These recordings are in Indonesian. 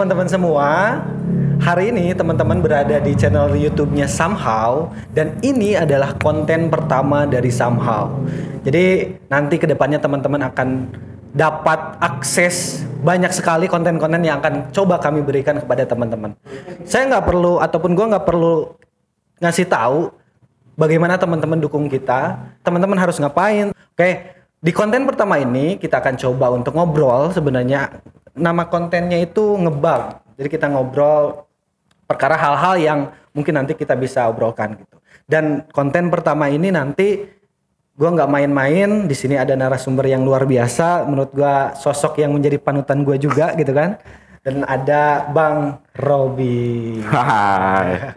teman-teman semua. Hari ini teman-teman berada di channel YouTube-nya Somehow dan ini adalah konten pertama dari Somehow. Jadi nanti ke depannya teman-teman akan dapat akses banyak sekali konten-konten yang akan coba kami berikan kepada teman-teman. Saya nggak perlu ataupun gua nggak perlu ngasih tahu bagaimana teman-teman dukung kita, teman-teman harus ngapain. Oke, di konten pertama ini kita akan coba untuk ngobrol sebenarnya nama kontennya itu ngebang. Jadi kita ngobrol perkara hal-hal yang mungkin nanti kita bisa obrolkan gitu. Dan konten pertama ini nanti gua nggak main-main. Di sini ada narasumber yang luar biasa. Menurut gua sosok yang menjadi panutan gua juga gitu kan. Dan ada Bang Robi. Hai.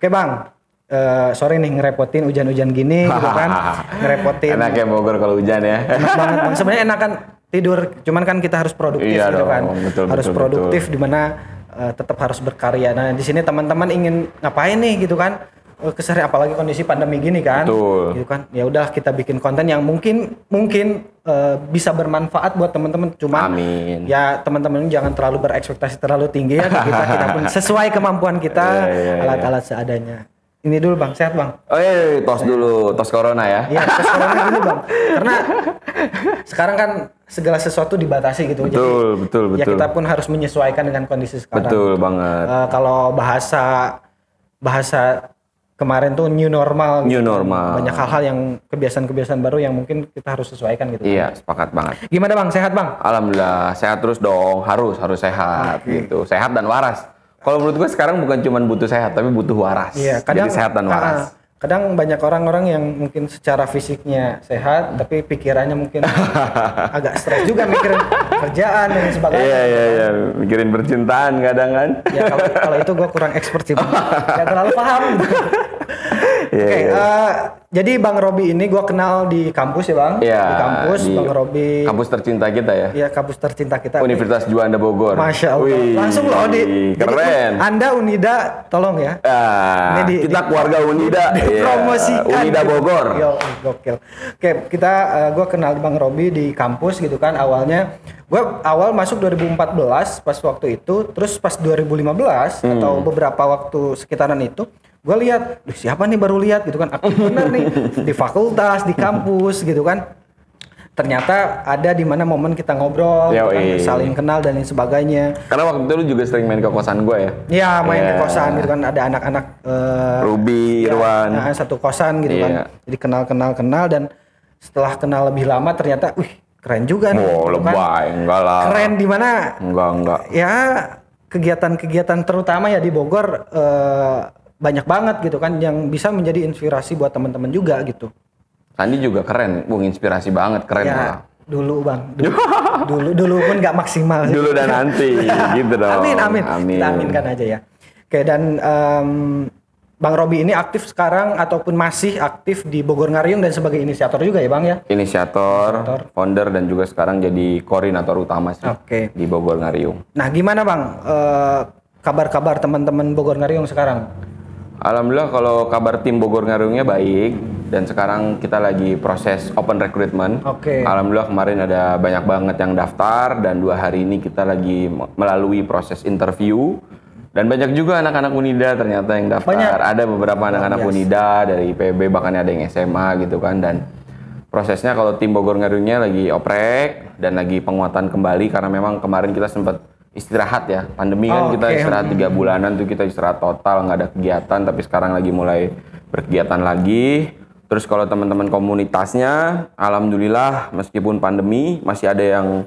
Oke Bang, Eh sorry nih ngerepotin hujan-hujan gini gitu kan. Ngerepotin. Enaknya Bogor kalau hujan ya. Enak banget Bang. Sebenarnya enakan tidur, cuman kan kita harus produktif Iya gitu dong, kan. betul, harus betul, produktif di mana eh, tetap harus berkarya. Nah, di sini teman-teman ingin ngapain nih gitu kan? Keseharian apalagi kondisi pandemi gini kan. Betul. Gitu kan. Ya udah kita bikin konten yang mungkin mungkin eh, bisa bermanfaat buat teman-teman. Cuma Amin. ya teman-teman jangan terlalu berekspektasi terlalu tinggi ya kita kita pun sesuai kemampuan kita Iya, iya, iya. alat-alat seadanya. Ini dulu Bang, sehat Bang. Oh iya, tos dulu, tos corona ya. Iya, tes corona gini bang. Karena sekarang kan segala sesuatu dibatasi gitu. Betul, betul, Ya betul. kita pun harus menyesuaikan dengan kondisi sekarang. Betul banget. Eh, kalau bahasa bahasa kemarin tuh new normal. New normal. Banyak hal-hal yang kebiasaan-kebiasaan baru yang mungkin kita harus sesuaikan gitu. Iya, sepakat banget. Gimana bang? Sehat bang? Alhamdulillah, sehat terus dong. Harus, harus sehat gitu. Sehat dan waras. Kalau menurut gue sekarang bukan cuma butuh sehat, tapi butuh waras. Iya. Jadi sehat dan waras. ah, kadang banyak orang-orang yang mungkin secara fisiknya sehat, tapi pikirannya mungkin agak stres juga mikirin kerjaan dan sebagainya. Iya, iya, iya. Mikirin percintaan kadang kan. ya kalau kalau itu gue kurang expert sih bang nggak terlalu paham Iya, oke iya. eh, jadi bang Robi ini gue kenal di kampus ya bang Iya, di kampus di bang Robi Kampus tercinta kita ya. ya kampus tercinta kita Universitas Juanda Bogor. Masya Allah Wih, langsung loh di jadi, Keren. anda Unida tolong ya Ah, Ini di- kita di- keluarga Unida. Iya, dipromosikan Unida gitu. Bogor. Yo, gokil. Oke, kita gue kenal Bang Robi di kampus gitu kan awalnya. Gue awal masuk 2014 pas waktu itu, terus pas 2015 Hmm. atau beberapa waktu sekitaran itu, gue lihat, "Duh, siapa nih baru lihat gitu kan, aktif bener nih di fakultas, di kampus gitu kan. Ternyata ada di mana momen kita ngobrol, gitu kan, saling kenal dan lain sebagainya. Karena waktu itu lu juga sering main ke kosan gue ya. Ya main ke Iya. kosan gitu kan ada anak-anak eh, Ruby, ya, Irwan. nah, satu kosan gitu Iya. kan. Jadi kenal kenal kenal dan setelah kenal lebih lama ternyata, wih keren juga nih. Oh, gitu kan. lebay. Enggak lah. Keren di mana Enggak, enggak. ya kegiatan-kegiatan terutama ya di Bogor eh, banyak banget gitu kan yang bisa menjadi inspirasi buat teman-teman juga gitu. Sandi juga keren. Bung inspirasi banget. Keren ya malah. dulu bang, dulu dulu, dulu pun nggak maksimal. sih. Dulu dan nanti. gitu dong. Amin, amin. Amin. Kita aminkan aja ya. Oke, dan em, Bang Robi ini aktif sekarang ataupun masih aktif di Bogor Ngariung dan sebagai inisiator juga ya Bang ya? Inisiator, Inisiator. founder, dan juga sekarang jadi koordinator utama sih Oke. di Bogor Ngariung. Nah, gimana Bang eh, kabar-kabar teman-teman Bogor Ngariung sekarang? Alhamdulillah kalau kabar tim Bogor Ngariungnya baik dan sekarang kita lagi proses open recruitment. Oke. Alhamdulillah kemarin ada banyak banget yang daftar dan dua hari ini kita lagi me- melalui proses interview dan banyak juga anak-anak Unida ternyata yang daftar. Banyak. Ada beberapa anak-anak. Unida dari PB bahkan ada yang SMA gitu kan dan prosesnya kalau tim Bogor Ngariungnya lagi oprek dan lagi penguatan kembali karena memang kemarin kita sempat istirahat ya. Pandemi Oh, kan kita istirahat tiga bulanan tuh kita istirahat total nggak ada kegiatan. Tapi sekarang lagi mulai berkegiatan lagi. Terus kalau teman-teman komunitasnya alhamdulillah meskipun pandemi masih ada yang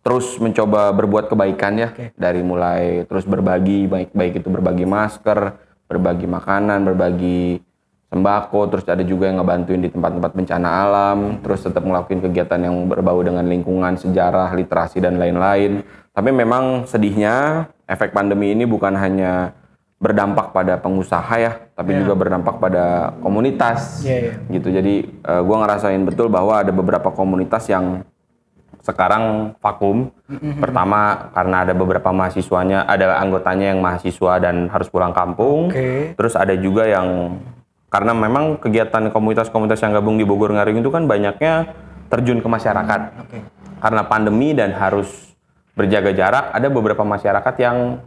terus mencoba berbuat kebaikan ya. Dari mulai terus berbagi baik baik itu berbagi masker berbagi makanan berbagi sembako. Terus ada juga yang ngebantuin di tempat-tempat bencana alam. Terus tetap ngelakuin kegiatan yang berbau dengan lingkungan sejarah literasi dan lain-lain tapi memang sedihnya efek pandemi ini bukan hanya berdampak pada pengusaha ya tapi juga berdampak pada komunitas Iya, iya. gitu jadi eh, gua ngerasain betul bahwa ada beberapa komunitas yang sekarang vakum. Pertama karena ada beberapa mahasiswanya, ada anggotanya yang mahasiswa dan harus pulang kampung. Oke. Terus ada juga yang karena memang kegiatan komunitas-komunitas yang gabung di Bogor Ngaring itu kan banyaknya terjun ke masyarakat. Oke. Karena pandemi dan harus berjaga jarak ada beberapa masyarakat yang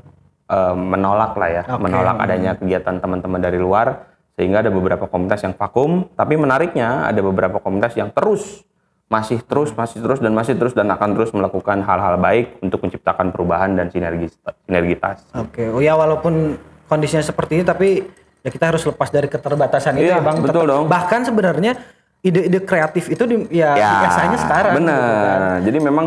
eh, menolak lah ya Oke. menolak adanya kegiatan teman-teman dari luar sehingga ada beberapa komunitas yang vakum tapi menariknya ada beberapa komunitas yang terus masih terus masih terus dan masih terus dan akan terus melakukan hal-hal baik untuk menciptakan perubahan dan sinergis sinergitas Oke, oh ya walaupun kondisinya seperti ini tapi ya kita harus lepas dari keterbatasan itu Iya, ya Bang. betul Tetap- dong. Bahkan sebenarnya ide-ide kreatif itu di, ya, biasanya sekarang. benar gitu kan. jadi memang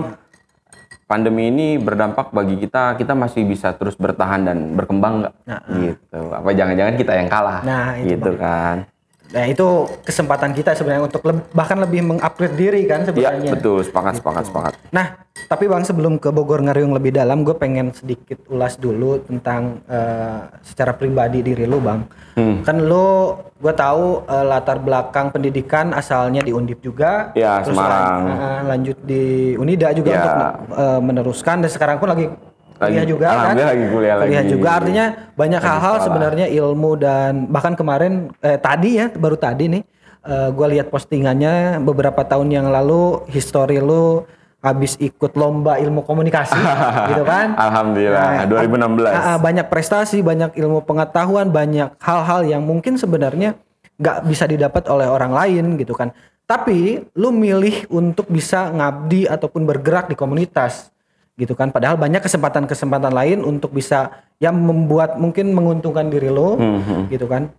pandemi ini berdampak bagi kita kita masih bisa terus bertahan dan berkembang nggak? Gitu. Apa jangan-jangan kita yang kalah? Nah, itu, gitu kan Nah itu kesempatan kita sebenarnya untuk leb- bahkan lebih mengupgrade diri kan Iya sebenarnya. betul sepakat sepakat sepakat Nah, tapi Bang sebelum ke Bogor Ngariung lebih dalam, gue pengen sedikit ulas dulu tentang eh, secara pribadi diri lu, Bang. Hmm. Kan lu, gue tahu eh, latar belakang pendidikan asalnya di Undip juga. Iya, terus Semarang. lan- eh, lanjut di Unida juga Iya. untuk eh, meneruskan dan sekarang pun lagi kuliah Lagi- juga kan. lagi kuliah lagi. juga. Artinya banyak hal-hal sebenarnya ilmu dan bahkan kemarin eh, tadi ya baru tadi nih gue lihat postingannya beberapa tahun yang lalu history lu habis ikut lomba ilmu komunikasi gitu kan? Alhamdulillah, 2016. ah, ah, banyak prestasi banyak ilmu pengetahuan banyak hal-hal yang mungkin sebenarnya nggak bisa didapat oleh orang lain gitu kan? Tapi lu milih untuk bisa ngabdi ataupun bergerak di komunitas gitu kan. Padahal banyak kesempatan-kesempatan lain untuk bisa yang membuat mungkin menguntungkan diri lo Hmm, gitu kan.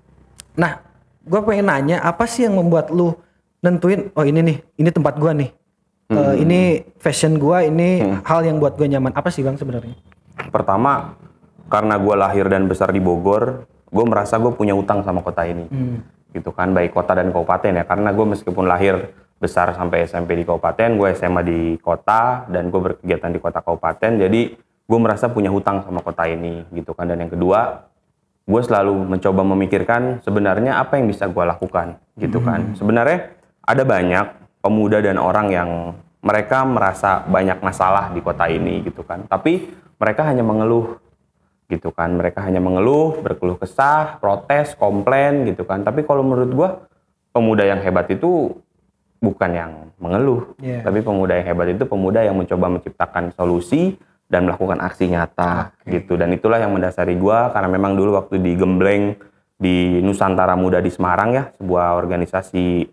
Nah gue pengen nanya apa sih yang membuat lu nentuin oh ini nih ini tempat gua nih. Eh, ini fashion gua ini hal yang buat gue nyaman. Apa sih bang sebenarnya? Pertama karena gue lahir dan besar di Bogor gue merasa gue punya utang sama kota ini. Hmm. gitu kan baik kota dan kabupaten ya. Karena gue meskipun lahir besar sampai SMP di kabupaten gue SMA di kota dan gue berkegiatan di kota kabupaten. Jadi gue merasa punya hutang sama kota ini gitu kan. Dan yang kedua gue selalu mencoba memikirkan sebenarnya apa yang bisa gue lakukan gitu kan. Sebenarnya ada banyak pemuda dan orang yang mereka merasa banyak masalah di kota ini gitu kan. Tapi mereka hanya mengeluh gitu kan. Mereka hanya mengeluh berkeluh kesah protes komplain gitu kan. Tapi kalau menurut gua pemuda yang hebat itu bukan yang mengeluh Iya. tapi pemuda yang hebat itu pemuda yang mencoba menciptakan solusi dan melakukan aksi nyata gitu. Dan itulah yang mendasari gua karena memang dulu waktu di Gembleng di Nusantara Muda di Semarang ya sebuah organisasi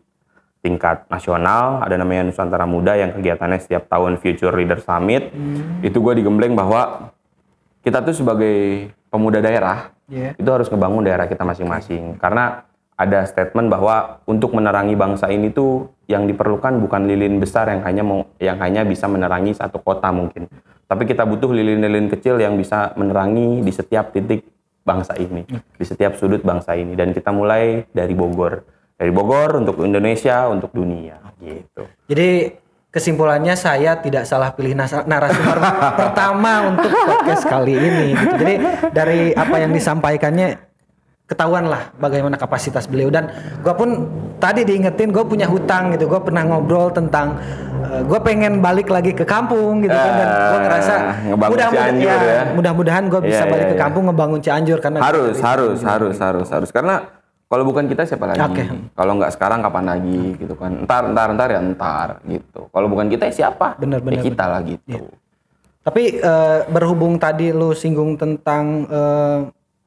tingkat nasional ada namanya Nusantara Muda yang kegiatannya setiap tahun Future Leader Summit. Itu gue digembleng bahwa kita tuh sebagai pemuda daerah Iya. itu harus ngebangun daerah kita masing-masing. Karena ada statement bahwa untuk menerangi bangsa ini tuh yang diperlukan bukan lilin besar yang hanya mau yang hanya bisa menerangi satu kota mungkin tapi kita butuh lilin-lilin kecil yang bisa menerangi di setiap titik bangsa ini di setiap sudut bangsa ini dan kita mulai dari Bogor dari Bogor untuk Indonesia untuk dunia gitu Jadi kesimpulannya saya tidak salah pilih narasumber pertama untuk podcast kali ini. Gitu. Jadi dari apa yang disampaikannya ketahuan lah bagaimana kapasitas beliau. Dan gue pun tadi diingetin gue punya hutang gitu. Gue pernah ngobrol tentang gue pengen balik lagi ke kampung gitu kan. Dan gue Eh, ngerasa mudah-mudahan ya, ya. mudah-mudahan gue bisa Iya, balik iya, ke iya. kampung ngebangun Cianjur. Karena harus harus harus harus harus. Karena kalau bukan kita siapa lagi? Oke. kalau nggak sekarang kapan lagi? Gitu kan. Entar entar entar ya entar gitu. Kalau bukan kita ya siapa? Bener, bener, ya kita lah gitu. Tapi eh, berhubung tadi lu singgung tentang eh,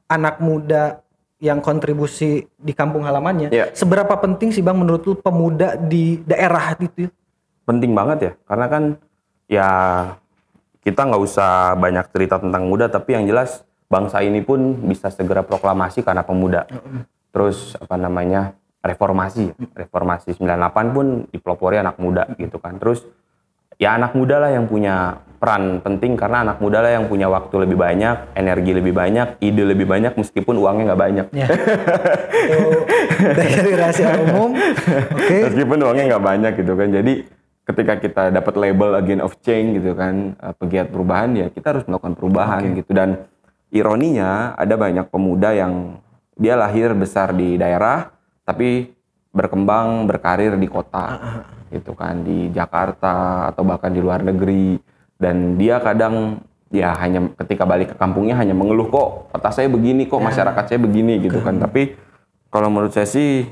anak muda yang kontribusi di kampung halamannya, Iya. seberapa penting sih bang menurut lu pemuda di daerah itu? penting banget ya karena kan ya kita nggak usah banyak cerita tentang muda tapi yang jelas bangsa ini pun bisa segera proklamasi karena pemuda. Terus apa namanya reformasi. Reformasi 98 pun dipelopori anak muda gitu kan. Terus ya anak muda lah yang punya peran penting karena anak muda lah yang punya waktu lebih banyak energi lebih banyak ide lebih banyak meskipun uangnya nggak banyak Ya. Itu dari rahasia umum. Oke. meskipun uangnya nggak banyak gitu kan jadi ketika kita dapat label agent of change gitu kan eh, pegiat perubahan ya kita harus melakukan perubahan gitu dan ironinya ada banyak pemuda yang dia lahir besar di daerah tapi berkembang berkarir di kota gitu kan di Jakarta atau bahkan di luar negeri. Dan dia kadang ya hanya ketika balik ke kampungnya hanya mengeluh kok kota saya begini kok masyarakat saya begini? gitu kan. Tapi kalau menurut saya sih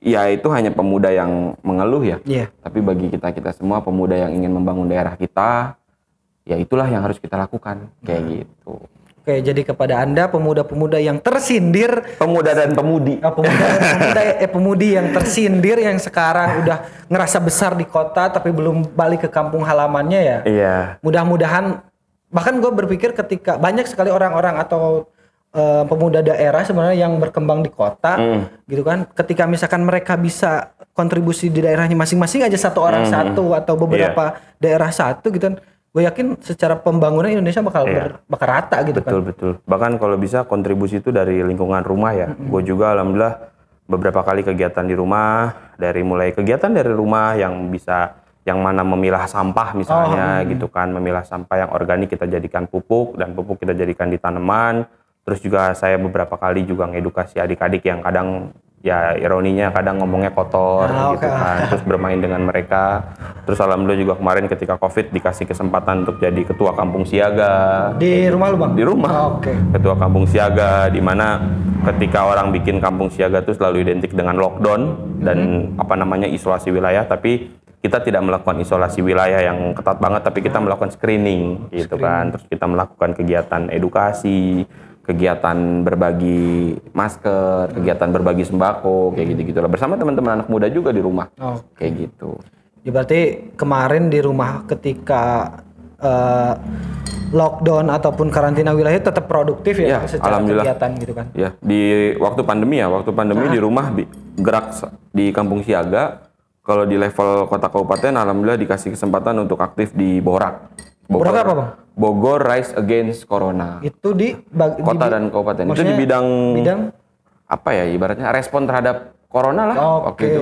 ya itu hanya pemuda yang mengeluh ya. Iya. tapi bagi kita kita semua pemuda yang ingin membangun daerah kita ya itulah yang harus kita lakukan. Kayak gitu. Oke, jadi kepada Anda pemuda-pemuda yang tersindir Pemuda dan pemudi. Ah, pemuda pemuda eh pemudi yang tersindir yang sekarang udah ngerasa besar di kota tapi belum balik ke kampung halamannya ya. Iya. Mudah-mudahan bahkan gue berpikir ketika banyak sekali orang-orang atau eh, pemuda daerah sebenarnya yang berkembang di kota gitu kan. Ketika misalkan mereka bisa kontribusi di daerahnya masing-masing aja satu orang satu atau beberapa daerah satu gitu kan. Gue yakin secara pembangunan Indonesia bakal ber- bakal rata gitu kan. Betul betul. Bahkan kalau bisa kontribusi itu dari lingkungan rumah ya. Gue juga alhamdulillah beberapa kali kegiatan di rumah dari mulai kegiatan dari rumah yang bisa yang mana memilah sampah misalnya gitu kan memilah sampah yang organik kita jadikan pupuk dan pupuk kita jadikan di tanaman terus juga saya beberapa kali juga ngedukasi adik-adik yang kadang ya ironinya kadang ngomongnya kotor Ah, gitu oke. kan terus bermain dengan mereka terus alhamdulillah juga kemarin ketika covid dikasih kesempatan untuk jadi ketua kampung siaga Di rumah lu, Bang? di rumah Oke. ketua kampung siaga di mana ketika orang bikin kampung siaga itu selalu identik dengan lockdown dan Mm-hmm. apa namanya isolasi wilayah tapi kita tidak melakukan isolasi wilayah yang ketat banget tapi kita melakukan screening gitu kan terus kita melakukan kegiatan edukasi kegiatan berbagi masker kegiatan berbagi sembako kayak gitu gitulah bersama teman-teman anak muda juga di rumah Oh. kayak gitu Ya berarti kemarin di rumah ketika eh, lockdown ataupun karantina wilayah tetap produktif ya, Ya, secara alhamdulillah. kegiatan gitu kan. Ya, di waktu pandemi ya, waktu pandemi di rumah bi- gerak di kampung siaga. Kalau di level kota kabupaten, alhamdulillah dikasih kesempatan untuk aktif di Borak. Borak apa, Bang? Bogor Rise Against Corona. Itu di bag- di- Kota dan kabupaten. Itu di bidang bidang apa ya? Ibaratnya respon terhadap corona lah Oke. waktu itu.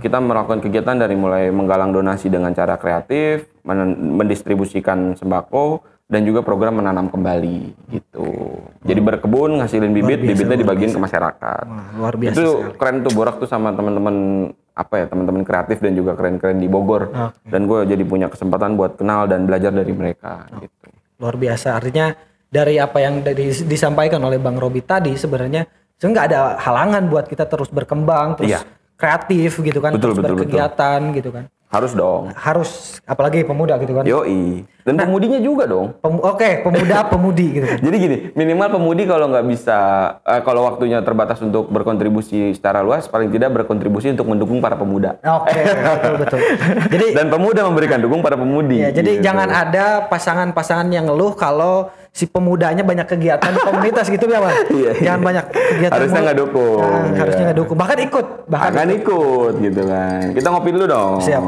Kita melakukan kegiatan dari mulai menggalang donasi dengan cara kreatif, men- mendistribusikan sembako dan juga program menanam kembali gitu. Jadi berkebun, ngasilin bibit, bibitnya dibagiin ke masyarakat. Wah, luar biasa. itu keren tuh Borak tuh sama teman-teman apa ya teman-teman kreatif dan juga keren-keren di Bogor dan gue jadi punya kesempatan buat kenal dan belajar dari mereka gitu Luar biasa. Artinya dari apa yang dari, disampaikan oleh Bang Robi tadi sebenarnya sebenarnya nggak ada halangan buat kita terus berkembang, terus Iya. kreatif gitu kan, Betul, terus betul, berkegiatan gitu kan. Harus dong Harus apalagi pemuda gitu kan. yoi dan pemudinya juga dong Pem- Oke, pemuda pemudi gitu kan. jadi gini minimal pemudi kalau nggak bisa eh, kalau waktunya terbatas untuk berkontribusi secara luas paling tidak berkontribusi untuk mendukung para pemuda Oke, betul betul. Jadi dan pemuda memberikan dukung para pemudi ya, jadi Gitu. jangan ada pasangan-pasangan yang ngeluh kalau si pemudanya banyak kegiatan di komunitas gitu ya, Bang. Iya, iya. Jangan banyak kegiatan. Harusnya nggak dukung, Nah, iya. harusnya nggak dukung. Bahkan ikut, bahkan akan ikut gitu kan kita ngopi dulu dong Siap.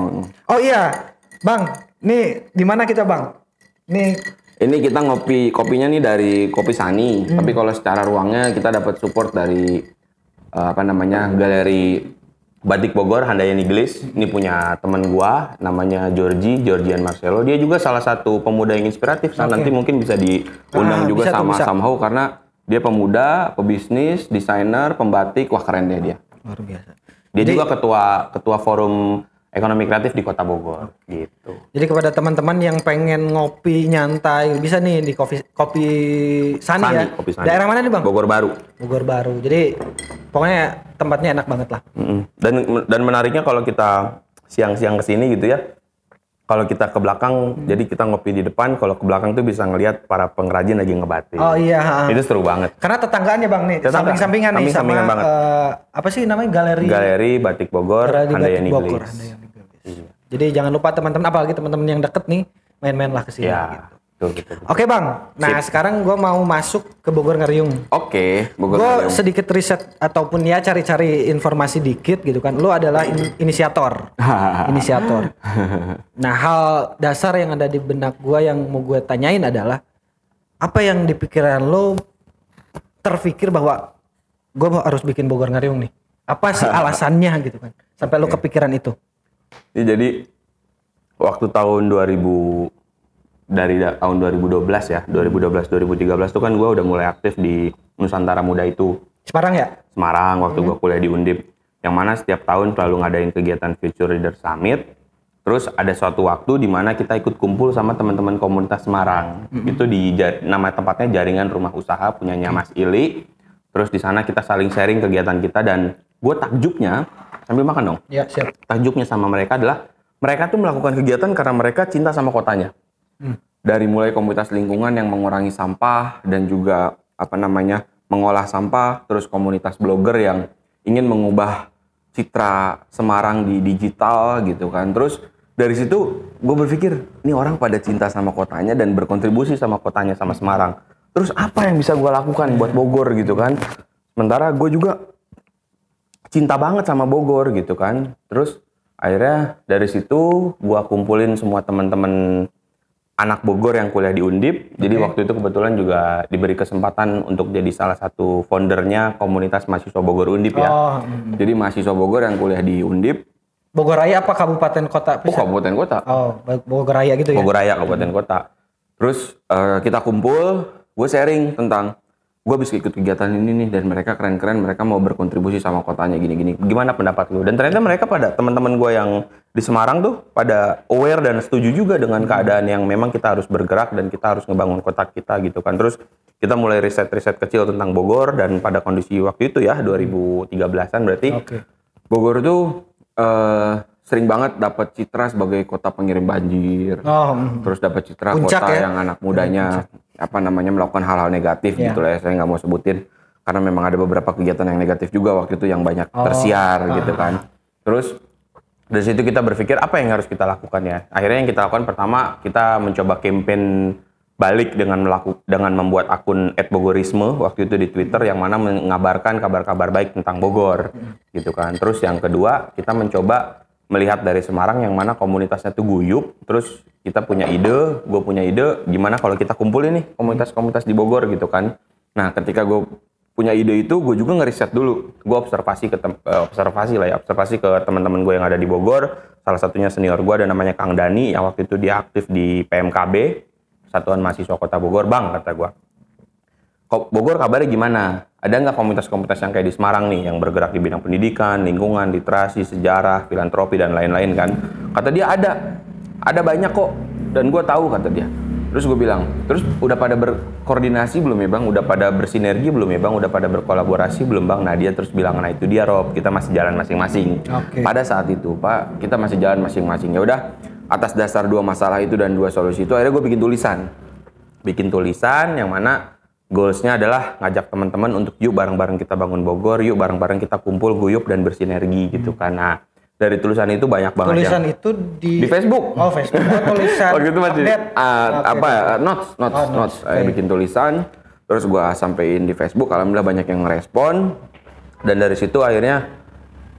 Oh iya, Bang. Nih, di mana kita, Bang? Nih, Ini kita ngopi kopinya nih dari Kopi Sani, Hmm. tapi kalau secara ruangnya kita dapat support dari eh, apa namanya galeri Batik Bogor Handayani Glis. Ini punya teman gua namanya Georgie, Georgian Marcelo. Dia juga salah satu pemuda yang inspiratif. Nah, nanti mungkin bisa Ah, diundang juga bisa tuh, sama bisa. Somehow karena dia pemuda, pebisnis, desainer, pembatik. Wah keren deh dia. luar biasa. Dia juga ketua ketua forum ekonomi kreatif di Kota Bogor gitu. Jadi kepada teman-teman yang pengen ngopi nyantai, bisa nih di kopi kopi Sani, Sani, ya. Kopi Sani. Daerah mana nih, Bang? Bogor Baru. Bogor Baru. Jadi pokoknya tempatnya enak banget lah. Mm-mm. Dan dan menariknya kalau kita siang-siang ke sini gitu ya. Kalau kita ke belakang, jadi kita ngopi di depan, kalau ke belakang tuh bisa ngelihat para pengrajin lagi ngebatik. Oh iya. Itu seru banget. Karena tetanggaannya Bang nih, samping-sampingan nih sama banget. eh, apa sih namanya galeri Galeri Batik Bogor, Handayani Bogor. Handayani Glis. Jadi jangan lupa teman-teman apalagi teman-teman yang deket nih main-main lah ke sini. Ya, betul, betul, betul. Oke Bang, nah sekarang gue mau masuk ke Bogor Ngeriung. Oke, Bogor Gue sedikit riset ataupun ya cari-cari informasi dikit gitu kan. Lu adalah in- inisiator, inisiator. Nah hal dasar yang ada di benak gue yang mau gue tanyain adalah apa yang di pikiran lo terpikir bahwa gue harus bikin Bogor Ngeriung nih? Apa sih alasannya gitu kan? Sampai lo kepikiran itu? Ini jadi waktu tahun 2000 dari da- tahun 2012 ya, 2012 2013 tuh kan gua udah mulai aktif di Nusantara Muda itu. Semarang ya? Semarang waktu gua kuliah di Undip. Yang mana setiap tahun selalu ngadain kegiatan Future Leader Summit. Terus ada suatu waktu di mana kita ikut kumpul sama teman-teman komunitas Semarang. Itu di nama tempatnya Jaringan Rumah Usaha punyanya Mas Ili. Terus di sana kita saling sharing kegiatan kita dan gue takjubnya sambil makan dong. Ya siap. Takjubnya sama mereka adalah mereka tuh melakukan kegiatan karena mereka cinta sama kotanya. Dari mulai komunitas lingkungan yang mengurangi sampah dan juga apa namanya mengolah sampah, terus komunitas blogger yang ingin mengubah citra Semarang di digital gitu kan. Terus dari situ gue berpikir ini orang pada cinta sama kotanya dan berkontribusi sama kotanya sama Semarang. Terus apa yang bisa gue lakukan buat Bogor gitu kan? Sementara gue juga cinta banget sama Bogor gitu kan. Terus akhirnya dari situ gue kumpulin semua teman-teman anak Bogor yang kuliah di Undip. Jadi Oke. waktu itu kebetulan juga diberi kesempatan untuk jadi salah satu foundernya komunitas mahasiswa Bogor Undip ya. Oh, mm. Jadi mahasiswa Bogor yang kuliah di Undip, Bogor Raya apa kabupaten kota? oh kabupaten kota, Oh, Bogor Raya gitu ya. Bogor Raya kabupaten kota. Terus eh, kita kumpul, gue sharing tentang gue bisa ikut kegiatan ini nih dan mereka keren-keren, mereka mau berkontribusi sama kotanya gini-gini. Gimana pendapat lu? Dan ternyata mereka pada teman-teman gue yang di Semarang tuh pada aware dan setuju juga dengan keadaan yang memang kita harus bergerak dan kita harus ngebangun kota kita gitu kan. Terus kita mulai riset-riset kecil tentang Bogor dan pada kondisi waktu itu ya 2013-an berarti Oke. Bogor itu eh, sering banget dapat citra sebagai kota pengirim banjir. Oh, mm. Terus dapat citra Puncak kota ya? yang anak mudanya apa namanya melakukan hal-hal negatif Iya. gitu lah ya. Saya nggak mau sebutin karena memang ada beberapa kegiatan yang negatif juga waktu itu yang banyak Oh, tersiar gitu kan. Terus dari situ kita berpikir apa yang harus kita lakukan ya. Akhirnya yang kita lakukan pertama kita mencoba campaign balik dengan melaku, dengan membuat akun @bogorisme waktu itu di Twitter yang mana mengabarkan kabar-kabar baik tentang Bogor gitu kan. Terus yang kedua kita mencoba melihat dari Semarang yang mana komunitasnya tuh guyup, terus kita punya ide, gue punya ide, gimana kalau kita kumpulin nih komunitas-komunitas di Bogor gitu kan. Nah ketika gue punya ide itu, gue juga ngeriset dulu, gue observasi ke eh, observasi lah ya, observasi ke teman-teman gue yang ada di Bogor, salah satunya senior gue ada namanya Kang Dani yang waktu itu dia aktif di PMKB, Satuan Mahasiswa Kota Bogor, bang kata gue. Kok Bogor kabarnya gimana? Ada nggak komunitas-komunitas yang kayak di Semarang nih, yang bergerak di bidang pendidikan, lingkungan, literasi, sejarah, filantropi, dan lain-lain kan? Kata dia ada, ada banyak kok, dan gue tahu kata dia. Terus gue bilang, terus udah pada berkoordinasi belum ya bang? Udah pada bersinergi belum ya bang? Udah pada berkolaborasi belum bang? Nah dia terus bilang, nah itu dia Rob, kita masih jalan masing-masing. Oke. Pada saat itu Pak, kita masih jalan masing-masing. Ya udah, atas dasar dua masalah itu dan dua solusi itu, akhirnya gue bikin tulisan bikin tulisan yang mana goalsnya adalah ngajak teman-teman untuk yuk bareng-bareng kita bangun Bogor, yuk bareng-bareng kita kumpul, guyup dan bersinergi gitu kan. Nah dari tulisan itu banyak banget Tulisan yang itu di di Facebook. Oh, Facebook. Oh, tulisan. Waktu itu masih update. ah, Oke. apa ya, notes, notes, Oh, notes. Eh, oke. bikin tulisan, terus gua sampein di Facebook. Alhamdulillah banyak yang ngerespon. Dan dari situ akhirnya,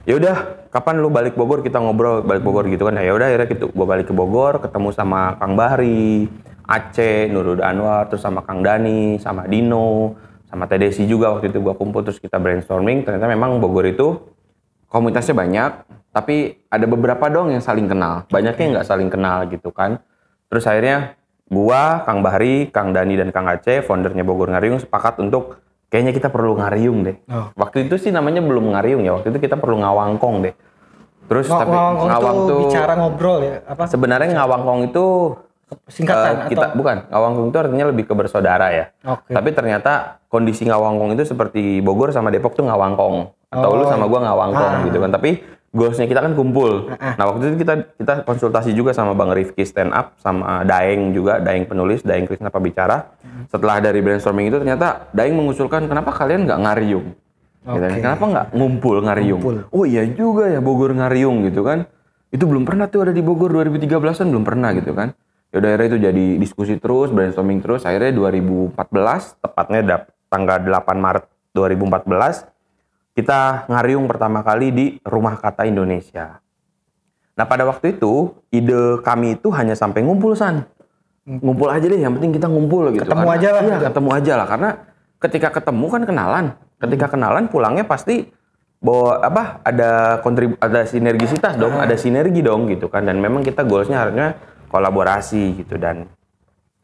ya udah, kapan lu balik Bogor kita ngobrol balik Bogor gitu kan? Ya udah, akhirnya gitu. Gua balik ke Bogor, ketemu sama Kang Bahri, Aceh, Nurul Anwar, terus sama Kang Dani, sama Dino, sama Teh Desi juga waktu itu gua kumpul terus kita brainstorming. Ternyata memang Bogor itu komunitasnya banyak, tapi ada beberapa dong yang saling kenal. Banyaknya nggak saling kenal gitu kan. Terus akhirnya gua, Kang Bahri, Kang Dani dan Kang Aceh, foundernya Bogor Ngariung sepakat untuk kayaknya kita perlu ngariung deh. Oh. Waktu itu sih namanya belum ngariung ya. Waktu itu kita perlu ngawangkong deh. Terus Ng- tapi ngawangkong ngawang itu tuh bicara ngobrol ya? Apa? sebenarnya ngawangkong itu Singkatan eh, kita atau? bukan ngawangkong itu artinya lebih ke bersaudara ya. Oke. Tapi ternyata kondisi ngawangkong itu seperti Bogor sama Depok tuh ngawangkong. Atau Oh. lu sama gua ngawangkong Ah. gitu kan. Tapi goalsnya kita kan kumpul. Nah waktu itu kita kita konsultasi juga sama Bang Rifki stand up sama Daeng juga, Daeng penulis, Daeng Krisna Pabicara. Setelah dari brainstorming itu ternyata Daeng mengusulkan kenapa kalian nggak ngariung? Gitu kan. Kenapa nggak ngumpul ngariung? Ngumpul. Oh iya juga ya Bogor ngariung gitu kan. Itu belum pernah tuh ada di Bogor 2013-an belum pernah gitu kan. Ya udah akhirnya itu jadi diskusi terus, brainstorming terus. Akhirnya 2014, tepatnya dap- tanggal 8 Maret 2014, kita ngariung pertama kali di Rumah Kata Indonesia. Nah pada waktu itu, ide kami itu hanya sampai ngumpul, San. Ngumpul aja deh, yang penting kita ngumpul gitu. Ketemu Karena- aja lah, Iya, ketemu aja lah. Karena ketika ketemu kan kenalan. Ketika kenalan pulangnya pasti bahwa apa ada kontribu ada sinergisitas dong, Ah. ada sinergi dong gitu kan. Dan memang kita goalsnya harusnya kolaborasi gitu. Dan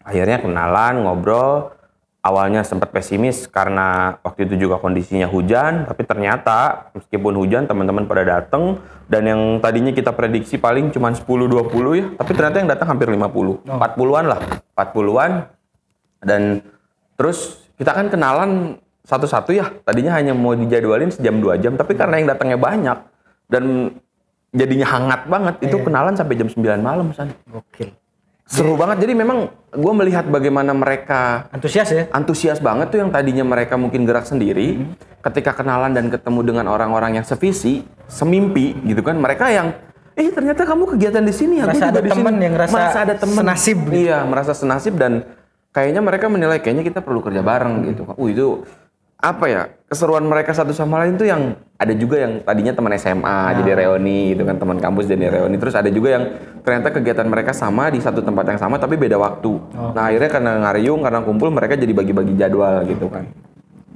akhirnya kenalan ngobrol. Awalnya sempat pesimis karena waktu itu juga kondisinya hujan tapi ternyata meskipun hujan teman-teman pada datang dan yang tadinya kita prediksi paling cuma 10-20 ya tapi ternyata yang datang hampir 50 40-an lah 40-an dan terus kita kan kenalan satu-satu ya. Tadinya hanya mau dijadwalin sejam dua jam tapi karena yang datangnya banyak dan jadinya hangat banget itu Iya. kenalan sampai jam 9 malam san Gokil. seru banget. Jadi memang gue melihat bagaimana mereka Antusias ya? antusias banget tuh yang tadinya mereka mungkin gerak sendiri, Hmm. ketika kenalan dan ketemu dengan orang-orang yang sevisi, semimpi gitu kan, mereka yang eh ternyata kamu kegiatan di sini ya, Merasa ada di sini." temen yang ngerasa merasa ada temen. senasib gitu. Iya, merasa senasib dan kayaknya mereka menilai kayaknya kita perlu kerja bareng gitu. Uh itu apa ya keseruan mereka satu sama lain tuh yang ada juga yang tadinya teman SMA jadi reuni gitu kan teman kampus jadi reuni. Terus ada juga yang ternyata kegiatan mereka sama di satu tempat yang sama tapi beda waktu. Nah akhirnya karena ngariung karena kumpul mereka jadi bagi-bagi jadwal gitu kan.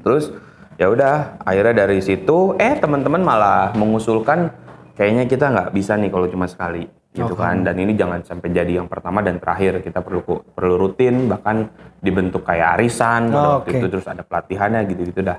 Terus ya udah akhirnya dari situ eh teman-teman malah mengusulkan kayaknya kita nggak bisa nih kalau cuma sekali gitu kan. Dan ini jangan sampai jadi yang pertama dan terakhir. Kita perlu perlu rutin bahkan dibentuk kayak arisan. Oh, waktu oke. itu terus ada pelatihannya gitu-gitu dah.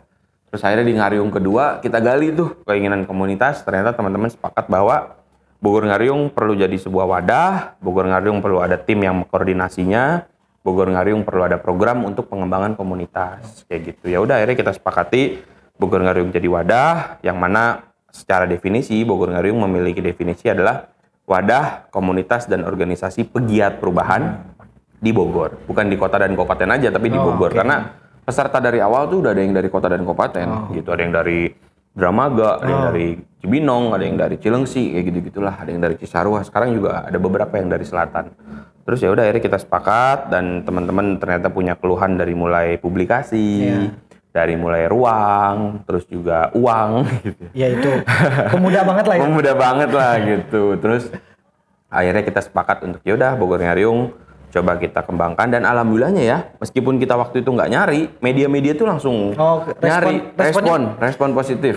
Terus akhirnya di Ngariung kedua kita gali tuh keinginan komunitas. Ternyata teman-teman sepakat bahwa Bogor Ngariung perlu jadi sebuah wadah. Bogor Ngariung perlu ada tim yang mengkoordinasinya Bogor Ngariung perlu ada program untuk pengembangan komunitas. Kayak gitu. Ya udah akhirnya kita sepakati Bogor Ngariung jadi wadah yang mana secara definisi Bogor Ngariung memiliki definisi adalah wadah komunitas dan organisasi pegiat perubahan di Bogor. Bukan di kota dan kabupaten aja tapi di Oh, Bogor. oke. karena peserta dari awal tuh udah ada yang dari kota dan kabupaten gitu. Ada yang dari Dramaga ada yang dari Cibinong ada yang dari Cilengsi kayak gitu gitulah ada yang dari Cisarua. Sekarang juga ada beberapa yang dari selatan. Terus ya udah akhirnya kita sepakat dan teman-teman ternyata punya keluhan dari mulai publikasi Iya. Dari mulai ruang terus juga uang gitu. Ya itu pemuda banget lah ya. mudah banget lah gitu. Terus akhirnya kita sepakat untuk yaudah Bogor Ngariung coba kita kembangkan. Dan alhamdulillahnya ya meskipun kita waktu itu nggak nyari media-media tuh langsung Oh, respon- nyari responnya- respon respon positif.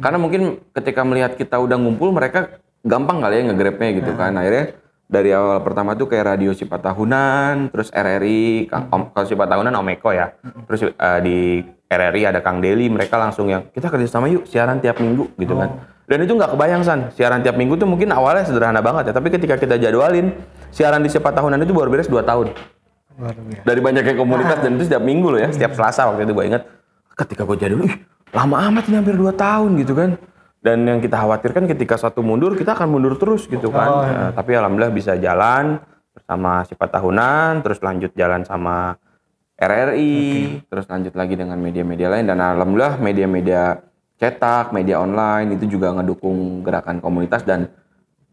Karena mungkin ketika melihat kita udah ngumpul mereka gampang kali ya nge-grabnya gitu kan. Akhirnya dari awal pertama tuh kayak radio Sipat Tahunan terus RRI kalau Sipat Tahunan Om Eko ya. Terus eh, di RRI ada Kang Deli mereka langsung yang kita kerjasama yuk siaran tiap minggu gitu kan. Dan itu nggak kebayang san. Siaran tiap minggu tuh mungkin awalnya sederhana banget ya tapi ketika kita jadwalin siaran di Sipat Tahunan itu baru beres 2 tahun. Dari banyaknya komunitas dan itu setiap minggu loh ya setiap Selasa waktu itu gue inget ketika gue jadi ih lama amat ini hampir 2 tahun gitu kan. Dan yang kita khawatirkan ketika satu mundur kita akan mundur terus gitu kan. Nah, tapi alhamdulillah bisa jalan bersama sifat tahunan terus lanjut jalan sama RRI terus lanjut lagi dengan media-media lain dan alhamdulillah media-media cetak media online itu juga ngedukung gerakan komunitas dan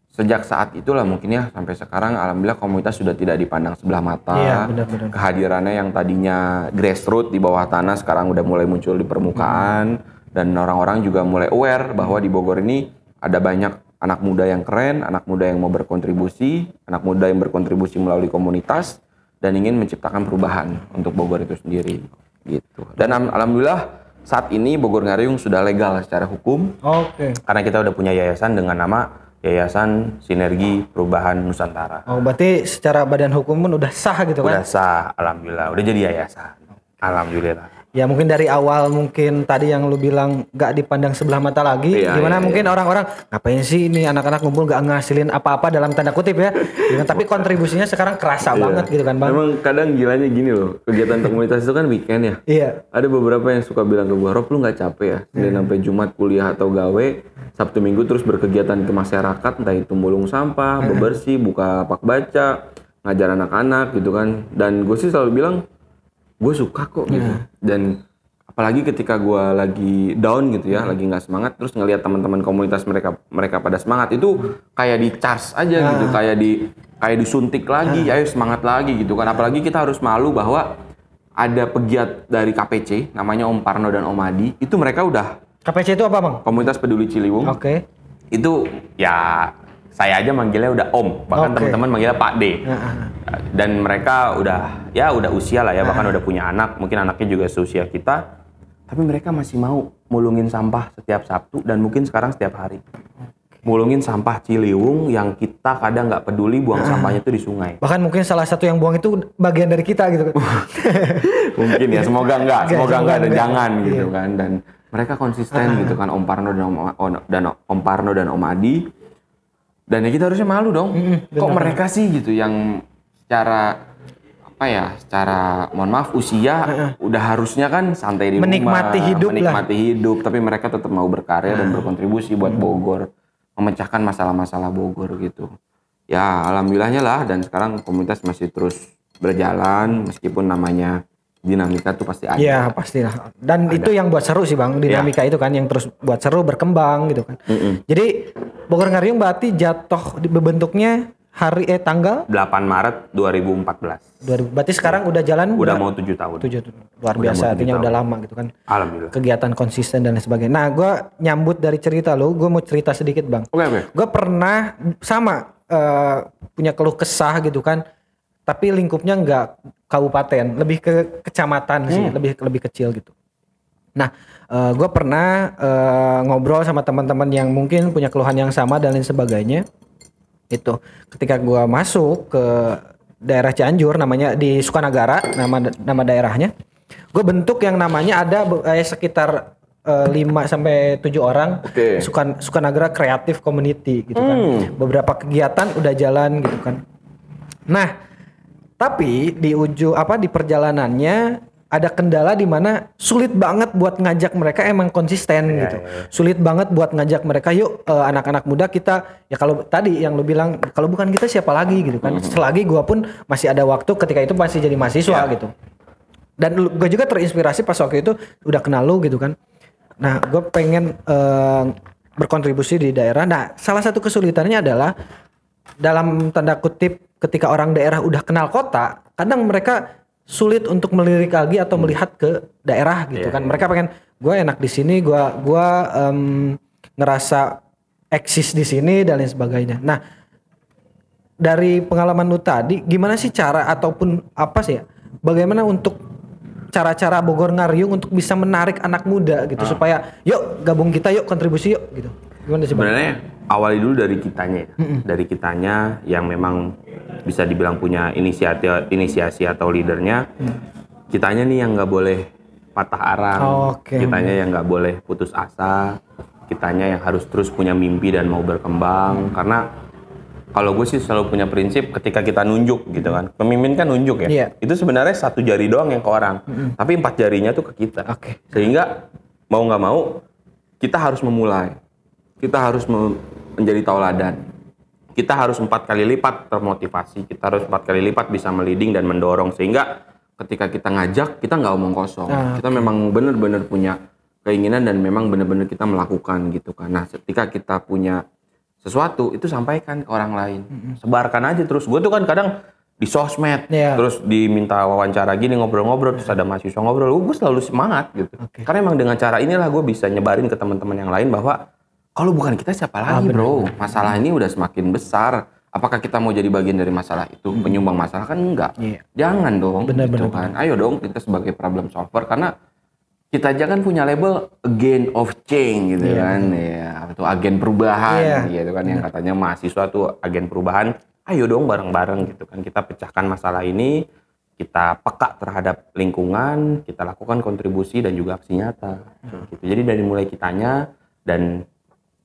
sejak saat itulah mungkin ya sampai sekarang alhamdulillah komunitas sudah tidak dipandang sebelah mata. Iya, benar-benar. kehadirannya yang tadinya grassroots di bawah tanah sekarang udah mulai muncul di permukaan dan orang-orang juga mulai aware bahwa di Bogor ini ada banyak anak muda yang keren, anak muda yang mau berkontribusi, anak muda yang berkontribusi melalui komunitas dan ingin menciptakan perubahan untuk Bogor itu sendiri gitu. Dan al- alhamdulillah saat ini Bogor Ngariung sudah legal secara hukum Oke. karena kita udah punya yayasan dengan nama Yayasan Sinergi Perubahan Nusantara. Oh, berarti secara badan hukum pun udah sah gitu kan? Udah sah, alhamdulillah. Udah jadi yayasan. Alhamdulillah. Ya mungkin dari awal mungkin tadi yang lu bilang nggak dipandang sebelah mata lagi. Iya, gimana iya, mungkin orang-orang ngapain sih ini anak-anak ngumpul nggak ngasilin apa-apa dalam tanda kutip ya. Gitu kan. Tapi kontribusinya sekarang kerasa banget gitu kan bang. Emang kadang gilanya gini loh, kegiatan komunitas itu kan weekend ya. Iya. Ada beberapa yang suka bilang ke gua, Rob lu nggak capek ya? Senin sampai Jumat kuliah atau gawe, Sabtu Minggu terus berkegiatan ke masyarakat, entah itu mulung sampah, bebersih, buka pak baca, ngajar anak-anak gitu kan. Dan gue sih selalu bilang, gue suka kok gitu. Dan apalagi ketika gua lagi down gitu ya, lagi nggak semangat, terus ngelihat teman-teman komunitas mereka mereka pada semangat itu kayak di charge aja gitu, kayak di kayak disuntik lagi, ayo semangat lagi gitu kan. Apalagi kita harus malu bahwa ada pegiat dari KPC namanya Om Parno dan Om Adi, itu mereka udah KPC itu apa bang? komunitas peduli Ciliwung. Oke. Itu ya saya aja manggilnya udah Om, bahkan Oke. teman-teman manggilnya Pak D. Nah, Dan mereka udah ya udah usia lah ya, bahkan udah punya anak, mungkin anaknya juga seusia kita. Tapi mereka masih mau mulungin sampah setiap Sabtu dan mungkin sekarang setiap hari. Mulungin sampah Ciliwung yang kita kadang nggak peduli buang sampahnya itu di sungai. bahkan mungkin salah satu yang buang itu bagian dari kita gitu kan. mungkin ya semoga enggak semoga semoga enggak dan enggak. jangan Iya. gitu kan dan mereka konsisten gitu kan Om Parno dan Om- dan Om Parno dan Om Adi dan ya kita harusnya malu dong. Kok mereka sih gitu yang secara apa ya secara mohon maaf usia udah harusnya kan santai di Menikmati rumah hidup lah. menikmati hidup. Tapi mereka tetap mau berkarya dan berkontribusi buat Bogor. Memecahkan masalah-masalah Bogor gitu. Ya alhamdulillahnya lah. Dan sekarang komunitas masih terus berjalan. Meskipun namanya dinamika tuh pasti ada. Iya pastilah. Dan itu yang buat seru sih bang, dinamika itu kan yang terus buat seru berkembang gitu kan. Jadi Bogor Ngariung berarti jatuh di bentuknya hari eh tanggal 8 Maret 2014. 2000. Berarti sekarang udah jalan Udah mau tujuh tahun. tujuh luar Udah biasa artinya tahun. udah lama gitu kan. Alhamdulillah. Kegiatan konsisten dan lain sebagainya. Nah gue nyambut dari cerita lo, gue mau cerita sedikit bang. Oke oke. Gue pernah sama eh, punya keluh kesah gitu kan, tapi lingkupnya nggak kabupaten, lebih ke kecamatan sih, lebih lebih kecil gitu. Nah, gue pernah eh, ngobrol sama teman-teman yang mungkin punya keluhan yang sama dan lain sebagainya. Itu ketika gue masuk ke daerah Cianjur, namanya di Sukanagara, nama nama daerahnya, gue bentuk yang namanya ada eh, sekitar 5 sampai 7 orang Oke. Sukan Sukanagara Creative Community gitu kan. Beberapa kegiatan udah jalan gitu kan. Nah, tapi di ujung apa di perjalanannya ada kendala di mana sulit banget buat ngajak mereka emang konsisten gitu. Sulit banget buat ngajak mereka yuk eh, anak-anak muda kita ya kalau tadi yang lu bilang kalau bukan kita siapa lagi gitu kan. Selagi gua pun masih ada waktu ketika itu masih jadi mahasiswa gitu. Dan gue juga terinspirasi pas waktu itu udah kenal lu gitu kan. Nah, gue pengen eh, berkontribusi di daerah. Nah, salah satu kesulitannya adalah dalam tanda kutip ketika orang daerah udah kenal kota, kadang mereka sulit untuk melirik lagi atau melihat ke daerah gitu kan. Mereka pengen gue enak di sini, gue gua em, ngerasa eksis di sini dan lain sebagainya. Nah, dari pengalaman lu tadi, gimana sih cara ataupun apa sih ya? Bagaimana untuk cara-cara Bogor Ngariung untuk bisa menarik anak muda gitu supaya yuk gabung kita yuk kontribusi yuk gitu. Gimana sih? Sebenarnya awali dulu dari kitanya ya. Dari kitanya yang memang bisa dibilang punya inisiatif inisiasi atau leadernya. Kitanya nih yang nggak boleh patah arang. Oke. Kitanya yang nggak boleh putus asa. Kitanya yang harus terus punya mimpi dan mau berkembang karena kalau gue sih selalu punya prinsip ketika kita nunjuk gitu kan pemimpin kan nunjuk ya Iya. itu sebenarnya satu jari doang yang ke orang tapi empat jarinya tuh ke kita Oke. sehingga mau nggak mau kita harus memulai kita harus me- menjadi tauladan. Kita harus empat kali lipat termotivasi. Kita harus empat kali lipat bisa meliding dan mendorong. Sehingga ketika kita ngajak kita nggak omong kosong. Ah, kita memang benar-benar punya keinginan dan memang benar-benar kita melakukan gitu kan. Nah ketika kita punya sesuatu itu sampaikan ke orang lain. Sebarkan aja terus. Gue tuh kan kadang di sosmed Iya. terus diminta wawancara gini ngobrol-ngobrol terus ada mahasiswa ngobrol. Gue selalu semangat gitu. Oke. karena emang dengan cara inilah gue bisa nyebarin ke teman-teman yang lain bahwa kalau bukan kita siapa Ah, lagi bro? masalah ini udah semakin besar. Apakah kita mau jadi bagian dari masalah itu? Penyumbang masalah kan enggak. Iya. jangan dong Benar, gitu benar, kan. ayo dong kita sebagai problem solver karena kita aja kan punya label agent of change gitu kan. ya atau agen perubahan Iya. gitu kan. Yang katanya mahasiswa tuh agen perubahan. Ayo dong bareng-bareng gitu kan. Kita pecahkan masalah ini kita peka terhadap lingkungan kita lakukan kontribusi dan juga aksi nyata. Gitu. Jadi dari mulai kitanya dan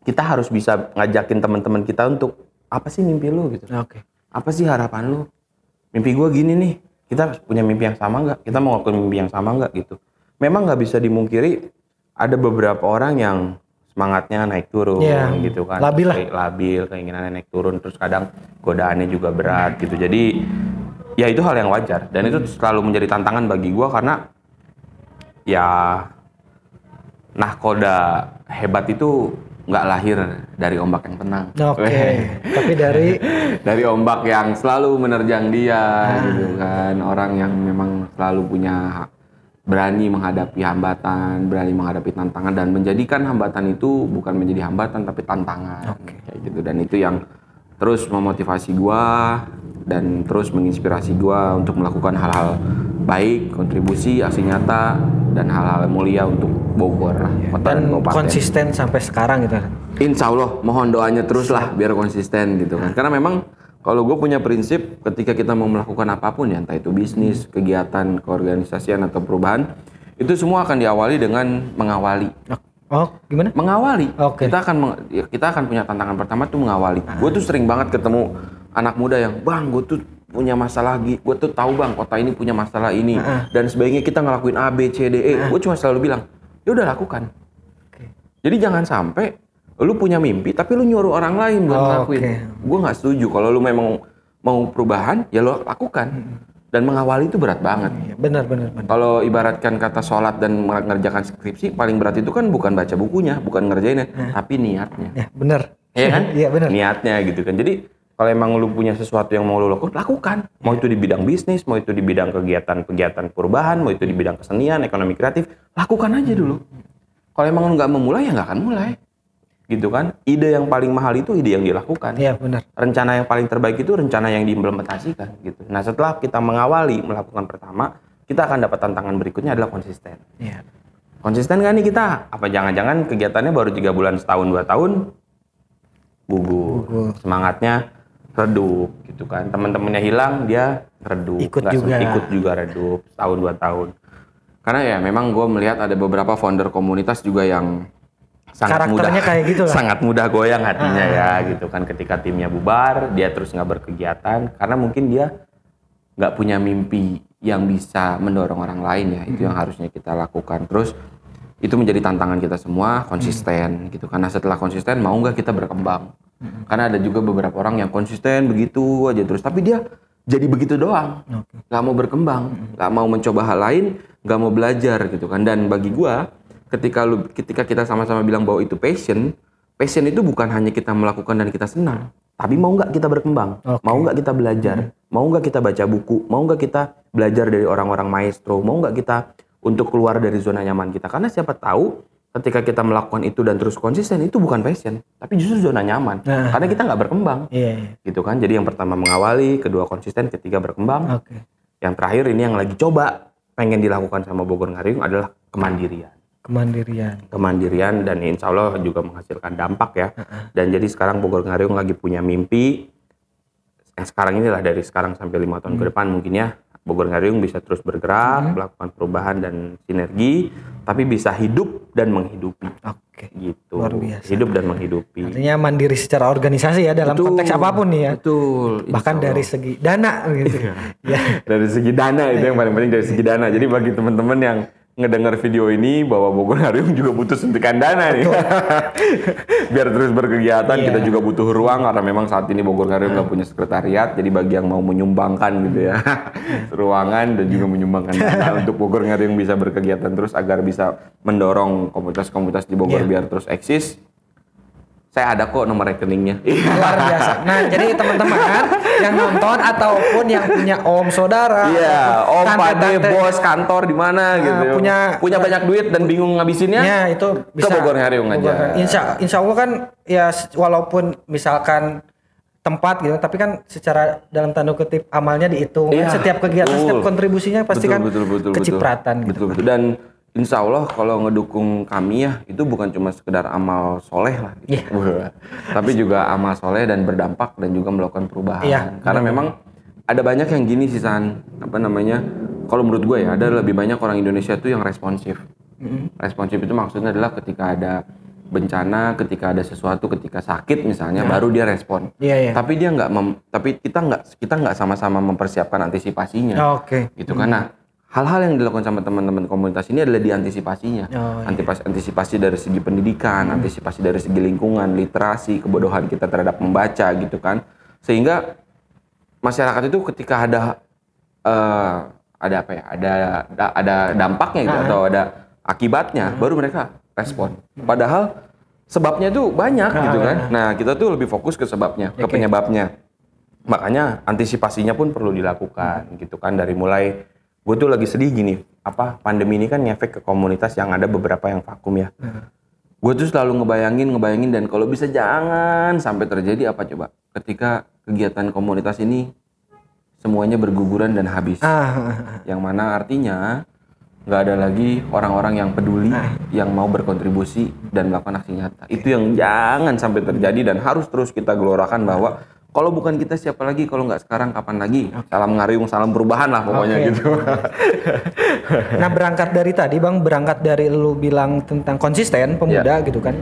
kita harus bisa ngajakin teman-teman kita untuk apa sih mimpi lu? Gitu. Oke. apa sih harapan lu? Mimpi gua gini nih. Kita punya mimpi yang sama nggak? Kita mau ngelakuin mimpi yang sama nggak? Gitu. Memang nggak bisa dimungkiri ada beberapa orang yang semangatnya naik turun Iya, gitu kan. Labil lah. Labil keinginannya naik turun terus kadang godaannya juga berat gitu. Jadi ya itu hal yang wajar. Dan itu selalu menjadi tantangan bagi gua karena ya nahkoda hebat itu nggak lahir dari ombak yang tenang. Oke. Weh. Tapi dari? Dari ombak yang selalu menerjang dia Ah. gitu kan. Orang yang memang selalu punya berani menghadapi hambatan berani menghadapi tantangan dan menjadikan hambatan itu bukan menjadi hambatan tapi tantangan. Kayak gitu. Dan itu yang terus memotivasi gua dan terus menginspirasi gua untuk melakukan hal-hal baik kontribusi aksi nyata dan hal-hal mulia untuk Bogor lah kota dan kabupaten. konsisten sampai sekarang gitu. Insya Allah mohon doanya terus lah biar konsisten gitu kan. Karena memang kalau gue punya prinsip ketika kita mau melakukan apa pun ya entah itu bisnis, kegiatan, keorganisasian atau perubahan itu semua akan diawali dengan mengawali. Oh, gimana? Mengawali. Oke. Kita akan meng- ya, kita akan punya tantangan pertama tuh mengawali. Gue tuh sering banget ketemu anak muda yang bang gue tuh punya masalah lagi, gue tuh tahu bang kota ini punya masalah ini dan sebaiknya kita ngelakuin A B C D E. Gue cuma selalu bilang, ya udah lakukan. Oke. Jadi jangan sampai lu punya mimpi tapi lu nyuruh orang lain buat Oh, ngelakuin. oke. Gue nggak setuju. Kalau lu memang mau perubahan, ya lu lakukan. Dan mengawali itu berat banget. Iya, benar benar benar. Kalau ibaratkan kata sholat dan mengerjakan skripsi, paling berat itu kan bukan baca bukunya, bukan ngerjainnya, tapi niatnya. Ya, benar. Iya kan? Iya, benar. Niatnya gitu kan. Jadi kalau emang lu punya sesuatu yang mau lu lakukan, lakukan. Mau itu di bidang bisnis, mau itu di bidang kegiatan-kegiatan perubahan, mau itu di bidang kesenian, ekonomi kreatif, lakukan aja dulu. Kalau emang lu nggak memulai, ya nggak akan mulai. Gitu kan? Ide yang paling mahal itu ide yang dilakukan. Iya, benar. Rencana yang paling terbaik itu rencana yang diimplementasikan gitu. Nah, setelah kita mengawali melakukan pertama, kita akan dapat tantangan berikutnya adalah konsisten. Iya. Konsisten nggak nih kita? Apa jangan-jangan kegiatannya baru tiga bulan, setahun, dua tahun, gugur. Gugur. Semangatnya redup gitu kan. Teman-temannya hilang, dia redup. Ikut Nggak juga. Ikut juga redup, setahun, dua tahun. Karena ya memang gue melihat ada beberapa founder komunitas juga yang sangat mudah, kayak gitu lah. Ah. sangat mudah goyang hatinya ya gitu kan. Ketika timnya bubar, dia terus nggak berkegiatan karena mungkin dia nggak punya mimpi yang bisa mendorong orang lain ya itu Hmm. yang harusnya kita lakukan terus itu menjadi tantangan kita semua Hmm. konsisten gitu. Karena setelah konsisten mau nggak kita berkembang? Hmm. karena ada juga beberapa orang yang konsisten begitu aja terus. Tapi dia jadi begitu doang. Nggak mau berkembang nggak mau mencoba hal lain nggak mau belajar gitu kan. Dan bagi gua ketika lu ketika kita sama-sama bilang bahwa itu passion passion itu bukan hanya kita melakukan dan kita senang tapi mau nggak kita berkembang? Oke. mau nggak kita belajar? Mau nggak kita baca buku? Mau nggak kita belajar dari orang-orang maestro? Mau nggak kita untuk keluar dari zona nyaman kita karena siapa tahu ketika kita melakukan itu dan terus konsisten itu bukan passion tapi justru zona nyaman Nah. karena kita nggak berkembang Iya, iya. gitu kan jadi yang pertama mengawali kedua konsisten ketiga berkembang Oke. yang terakhir ini yang lagi coba pengen dilakukan sama Bogor Ngariung adalah kemandirian Kemandirian. kemandirian dan insya Allah juga menghasilkan dampak ya dan jadi sekarang Bogor Ngariung lagi punya mimpi yang sekarang inilah dari sekarang sampai lima tahun Hmm. ke depan mungkin ya Bogor Ngariung bisa terus bergerak melakukan perubahan dan sinergi tapi bisa hidup dan menghidupi Oke. gitu Luar biasa. hidup dan menghidupi Artinya mandiri secara organisasi ya dalam Betul, konteks apa pun nih ya. betul Bahkan dari segi dana gitu. ya. dari segi dana itu yang paling penting dari segi dana. Jadi bagi teman-teman yang ngedengar video ini bahwa Bogor Ngariung juga butuh suntikan dana nih. Biar terus berkegiatan, Iya. kita juga butuh ruang karena memang saat ini Bogor Ngariung nggak punya sekretariat. Jadi bagi yang mau menyumbangkan gitu ya ruangan dan juga menyumbangkan dana untuk Bogor Ngariung bisa berkegiatan terus agar bisa mendorong komunitas-komunitas di Bogor Iya. biar terus eksis. Saya ada kok nomor rekeningnya. Luar biasa. Nah, jadi teman-teman yang nonton ataupun yang punya om saudara Iya, om, pade, bos, kantor di mana gitu. punya- punya banyak duit dan bingung ngabisinnya. Ya itu bisa Bogor Ngariung aja. Insya, insya Allah kan ya walaupun misalkan tempat gitu, tapi kan secara dalam tanda kutip amalnya dihitung. Iya, setiap kegiatan, betul. setiap kontribusinya pasti Betul, kan betul, betul, betul. kecipratan gitu. Betul, betul. Dan insya Allah kalau ngedukung kami ya itu bukan cuma sekedar amal soleh lah. Gitu. Iya. Tapi juga amal soleh dan berdampak dan juga melakukan perubahan. Iya, Karena memang ada banyak yang gini sih San, apa namanya? Kalau menurut gue ya ada lebih banyak orang Indonesia tuh yang responsif. Responsif itu maksudnya adalah ketika ada bencana, ketika ada sesuatu, ketika sakit misalnya, baru dia respon. Iya, iya. Tapi dia nggak, tapi kita nggak, kita nggak sama-sama mempersiapkan antisipasinya Oke. gitu kan nah hal-hal yang dilakukan sama teman-teman komunitas ini adalah diantisipasinya. Oh, iya. Antisipasi dari segi pendidikan antisipasi dari segi lingkungan literasi kebodohan kita terhadap membaca gitu kan. Sehingga masyarakat itu ketika ada eh, ada apa ya ada ada, ada dampaknya gitu atau ada akibatnya baru mereka respon. Padahal sebabnya itu banyak gitu kan. nah kita tuh lebih fokus ke sebabnya ke Oke. penyebabnya. Makanya antisipasinya pun perlu dilakukan gitu kan dari mulai gue tuh lagi sedih gini apa pandemi ini kan ngefek ke komunitas yang ada beberapa yang vakum ya. Gue tuh selalu ngebayangin ngebayangin dan kalau bisa jangan sampai terjadi apa coba? Ketika kegiatan komunitas ini semuanya berguguran dan habis. Ah, yang mana artinya nggak ada lagi orang-orang yang peduli yang mau berkontribusi dan melakukan aksi nyata. Itu yang jangan sampai terjadi dan harus terus kita gelorakan bahwa kalau bukan kita siapa lagi kalau nggak sekarang kapan lagi salam ngariung salam perubahan lah pokoknya Oke. gitu nah berangkat dari tadi bang, berangkat dari lu bilang tentang konsisten pemuda Iya. gitu kan,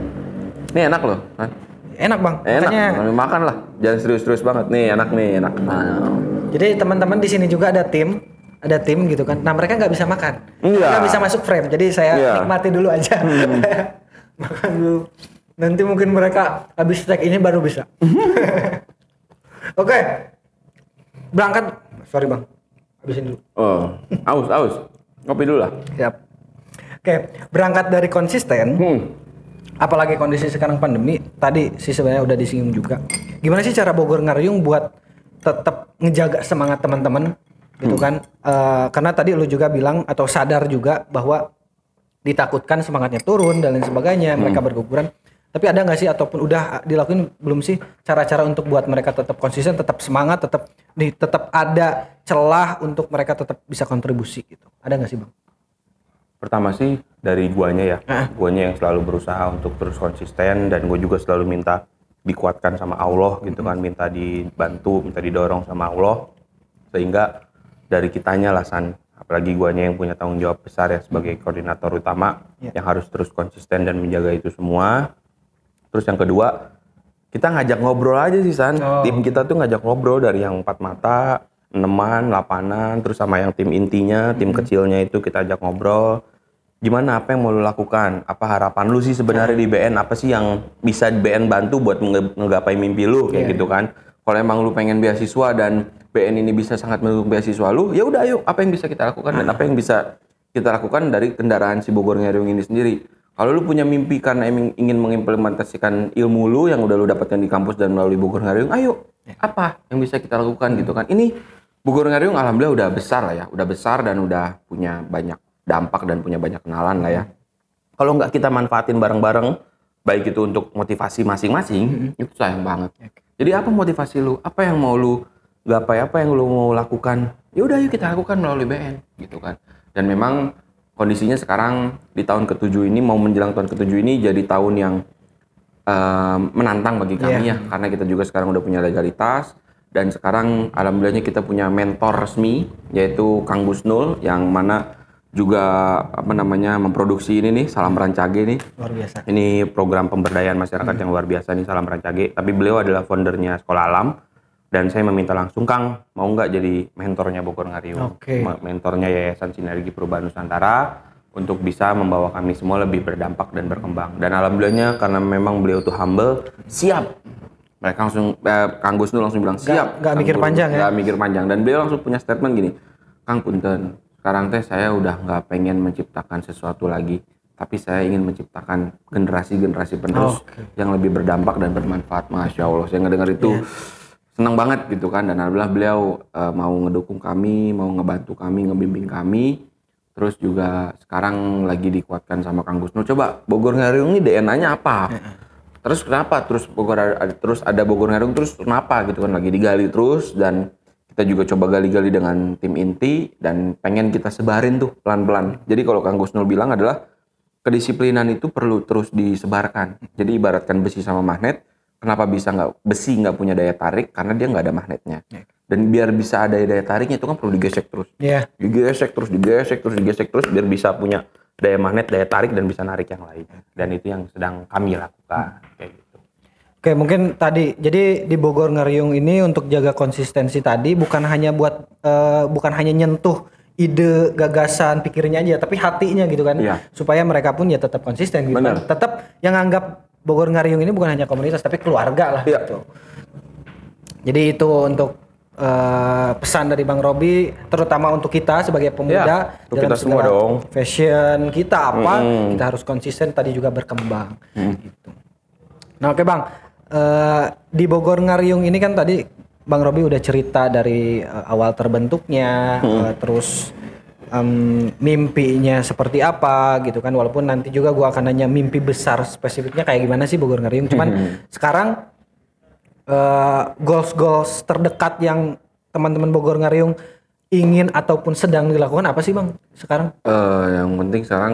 ini enak loh Hah? enak bang. enak Makanya makan lah jangan serius-serius banget nih enak nih enak nah, Jadi teman-teman di sini juga ada tim, ada tim gitu kan. Nah mereka nggak bisa makan, Iya. nggak bisa masuk frame. Jadi saya Iya. nikmati dulu aja, makan dulu. Nanti mungkin mereka habis tag ini baru bisa. Oke. Berangkat. Sorry bang. Habisin dulu. Oh, aus, aus. Ngopi dulu lah. Siap. Oke. Berangkat dari konsisten. Hmm. Apalagi kondisi sekarang pandemi. Tadi sih sebenarnya udah disinggung juga. Gimana sih cara Bogor Ngariung buat tetap ngejaga semangat teman-teman gitu kan? Eh, karena tadi lu juga bilang atau sadar juga bahwa ditakutkan semangatnya turun dan lain sebagainya mereka berguguran tapi ada nggak sih ataupun udah dilakuin belum sih cara-cara untuk buat mereka tetap konsisten tetap semangat tetap nih tetap ada celah untuk mereka tetap bisa kontribusi gitu ada nggak sih bang Pertama sih dari guanya ya. Ah. Guanya yang selalu berusaha untuk terus konsisten dan gue juga selalu minta dikuatkan sama Allah gitu kan, minta dibantu, minta didorong sama Allah sehingga dari kitanya lah San, apalagi guanya yang punya tanggung jawab besar ya sebagai koordinator utama Ya. yang harus terus konsisten dan menjaga itu semua. Terus yang kedua, kita ngajak ngobrol aja sih San. Oh. Tim kita tuh ngajak ngobrol dari yang empat mata, eneman, lapanan, terus sama yang tim intinya, tim kecilnya itu kita ajak ngobrol. Gimana apa yang mau lu lakukan? Apa harapan lu sih sebenarnya di BN? Apa sih yang bisa BN bantu buat nge- ngegapai mimpi lu kayak Iya. gitu kan? Kalau emang lu pengen beasiswa dan BN ini bisa sangat mendukung beasiswa lu, ya udah ayo apa yang bisa kita lakukan dan apa yang bisa kita lakukan dari kendaraan si Bogor Ngariung ini sendiri. Kalau lu punya mimpi karena emang ingin mengimplementasikan ilmu lu yang udah lu dapatkan di kampus dan melalui Bogor Ngariung, ayo apa yang bisa kita lakukan gitu kan? Ini Bogor Ngariung alhamdulillah udah besar lah ya, udah besar dan udah punya banyak dampak dan punya banyak kenalan lah ya. Kalau nggak kita manfaatin bareng-bareng, baik itu untuk motivasi masing-masing, itu sayang banget. Jadi apa motivasi lu? Apa yang mau lu gapai? Apa yang lu mau lakukan? Ya udah yuk kita lakukan melalui BN gitu kan. Dan memang kondisinya sekarang di tahun ketujuh ini mau menjelang tahun ketujuh ini jadi tahun yang eh, menantang bagi kami ya. Karena kita juga sekarang udah punya legalitas. Dan sekarang alhamdulillahnya kita punya mentor resmi yaitu Kang Gusnul yang mana juga apa namanya memproduksi ini nih Salam Rancage nih. Luar biasa. Ini program pemberdayaan masyarakat yang luar biasa nih Salam Rancage. Tapi beliau adalah foundernya Sekolah Alam dan saya meminta langsung Kang mau nggak jadi mentornya Bogor Ngariung, Oke. Ma- mentornya Yayasan Sinergi Perubahan Nusantara untuk bisa membawa kami semua lebih berdampak dan berkembang. Dan alhamdulillahnya karena memang beliau tuh humble, siap. Mereka langsung eh, Kang Gusnul langsung bilang siap. nggak Kang mikir Gusnul. panjang ya? Mikir panjang dan beliau langsung punya statement gini, Kang Punten, sekarang teh saya udah nggak pengen menciptakan sesuatu lagi, tapi saya ingin menciptakan generasi-generasi penerus Oke. yang lebih berdampak dan bermanfaat. Masya Allah, saya ngedengar itu senang banget gitu kan. Dan alhamdulillah beliau eh, mau ngedukung kami, mau ngebantu kami, ngebimbing kami. Terus juga sekarang lagi dikuatkan sama Kang Gusnul. Coba Bogor Ngariung ini DNA-nya apa? Terus kenapa? Terus Bogor ada, terus ada Bogor Ngariung terus kenapa gitu kan lagi digali terus dan kita juga coba gali-gali dengan tim inti dan pengen kita sebarin tuh pelan-pelan. Jadi kalau Kang Gusnul bilang adalah kedisiplinan itu perlu terus disebarkan. Jadi ibaratkan besi sama magnet, kenapa bisa nggak besi nggak punya daya tarik? Karena dia nggak ada magnetnya. Dan biar bisa ada daya tariknya itu kan perlu digesek terus Iya. digesek terus digesek terus digesek terus biar bisa punya daya magnet daya tarik dan bisa narik yang lain dan itu yang sedang kami lakukan kayak gitu Oke mungkin tadi jadi di Bogor Ngariung ini untuk jaga konsistensi tadi bukan hanya buat eh, bukan hanya nyentuh ide gagasan pikirnya aja tapi hatinya gitu kan Iya. supaya mereka pun ya tetap konsisten gitu kan. tetap yang anggap Bogor Ngariung ini bukan hanya komunitas tapi keluarga lah. Iya. gitu. Jadi itu untuk eh, pesan dari Bang Robi terutama untuk kita sebagai pemuda Iya, untuk kita semua dong. fashion kita apa Mm-mm. kita harus konsisten tadi juga berkembang. Gitu. Nah oke bang, Eh, di Bogor Ngariung ini kan tadi Bang Robi udah cerita dari eh, awal terbentuknya, eh, terus em, mimpinya seperti apa gitu kan. Walaupun nanti juga gua akan nanya mimpi besar spesifiknya kayak gimana sih Bogor Ngariung. Cuman sekarang eh, goals-goals terdekat yang teman-teman Bogor Ngariung ingin ataupun sedang dilakukan apa sih bang sekarang? Eh, yang penting sekarang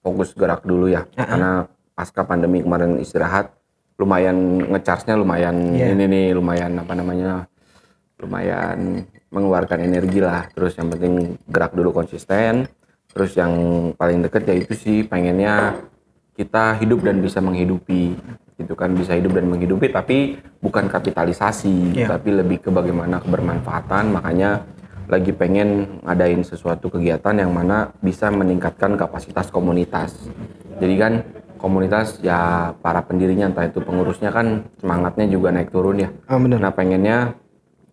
fokus gerak dulu ya karena pasca pandemi kemarin istirahat lumayan ngecharge-nya lumayan Iya. ini nih lumayan apa namanya lumayan mengeluarkan energi lah terus yang penting gerak dulu konsisten terus yang paling deket ya itu sih pengennya kita hidup dan bisa menghidupi gitu kan bisa hidup dan menghidupi tapi bukan kapitalisasi Iya. tapi lebih ke bagaimana kebermanfaatan makanya lagi pengen ngadain sesuatu kegiatan yang mana bisa meningkatkan kapasitas komunitas jadi kan komunitas ya para pendirinya entah itu pengurusnya kan semangatnya juga naik turun ya. Ah, benar. Nah pengennya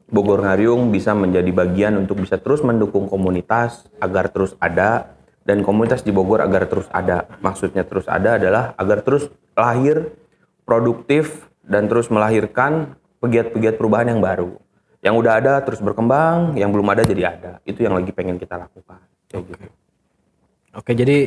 Bogor Ngariung bisa menjadi bagian untuk bisa terus mendukung komunitas agar terus ada dan komunitas di Bogor agar terus ada. Maksudnya terus ada adalah agar terus lahir produktif dan terus melahirkan pegiat-pegiat perubahan yang baru. Yang udah ada terus berkembang, yang belum ada jadi ada. Itu yang lagi pengen kita lakukan. Kayak gitu. Oke, jadi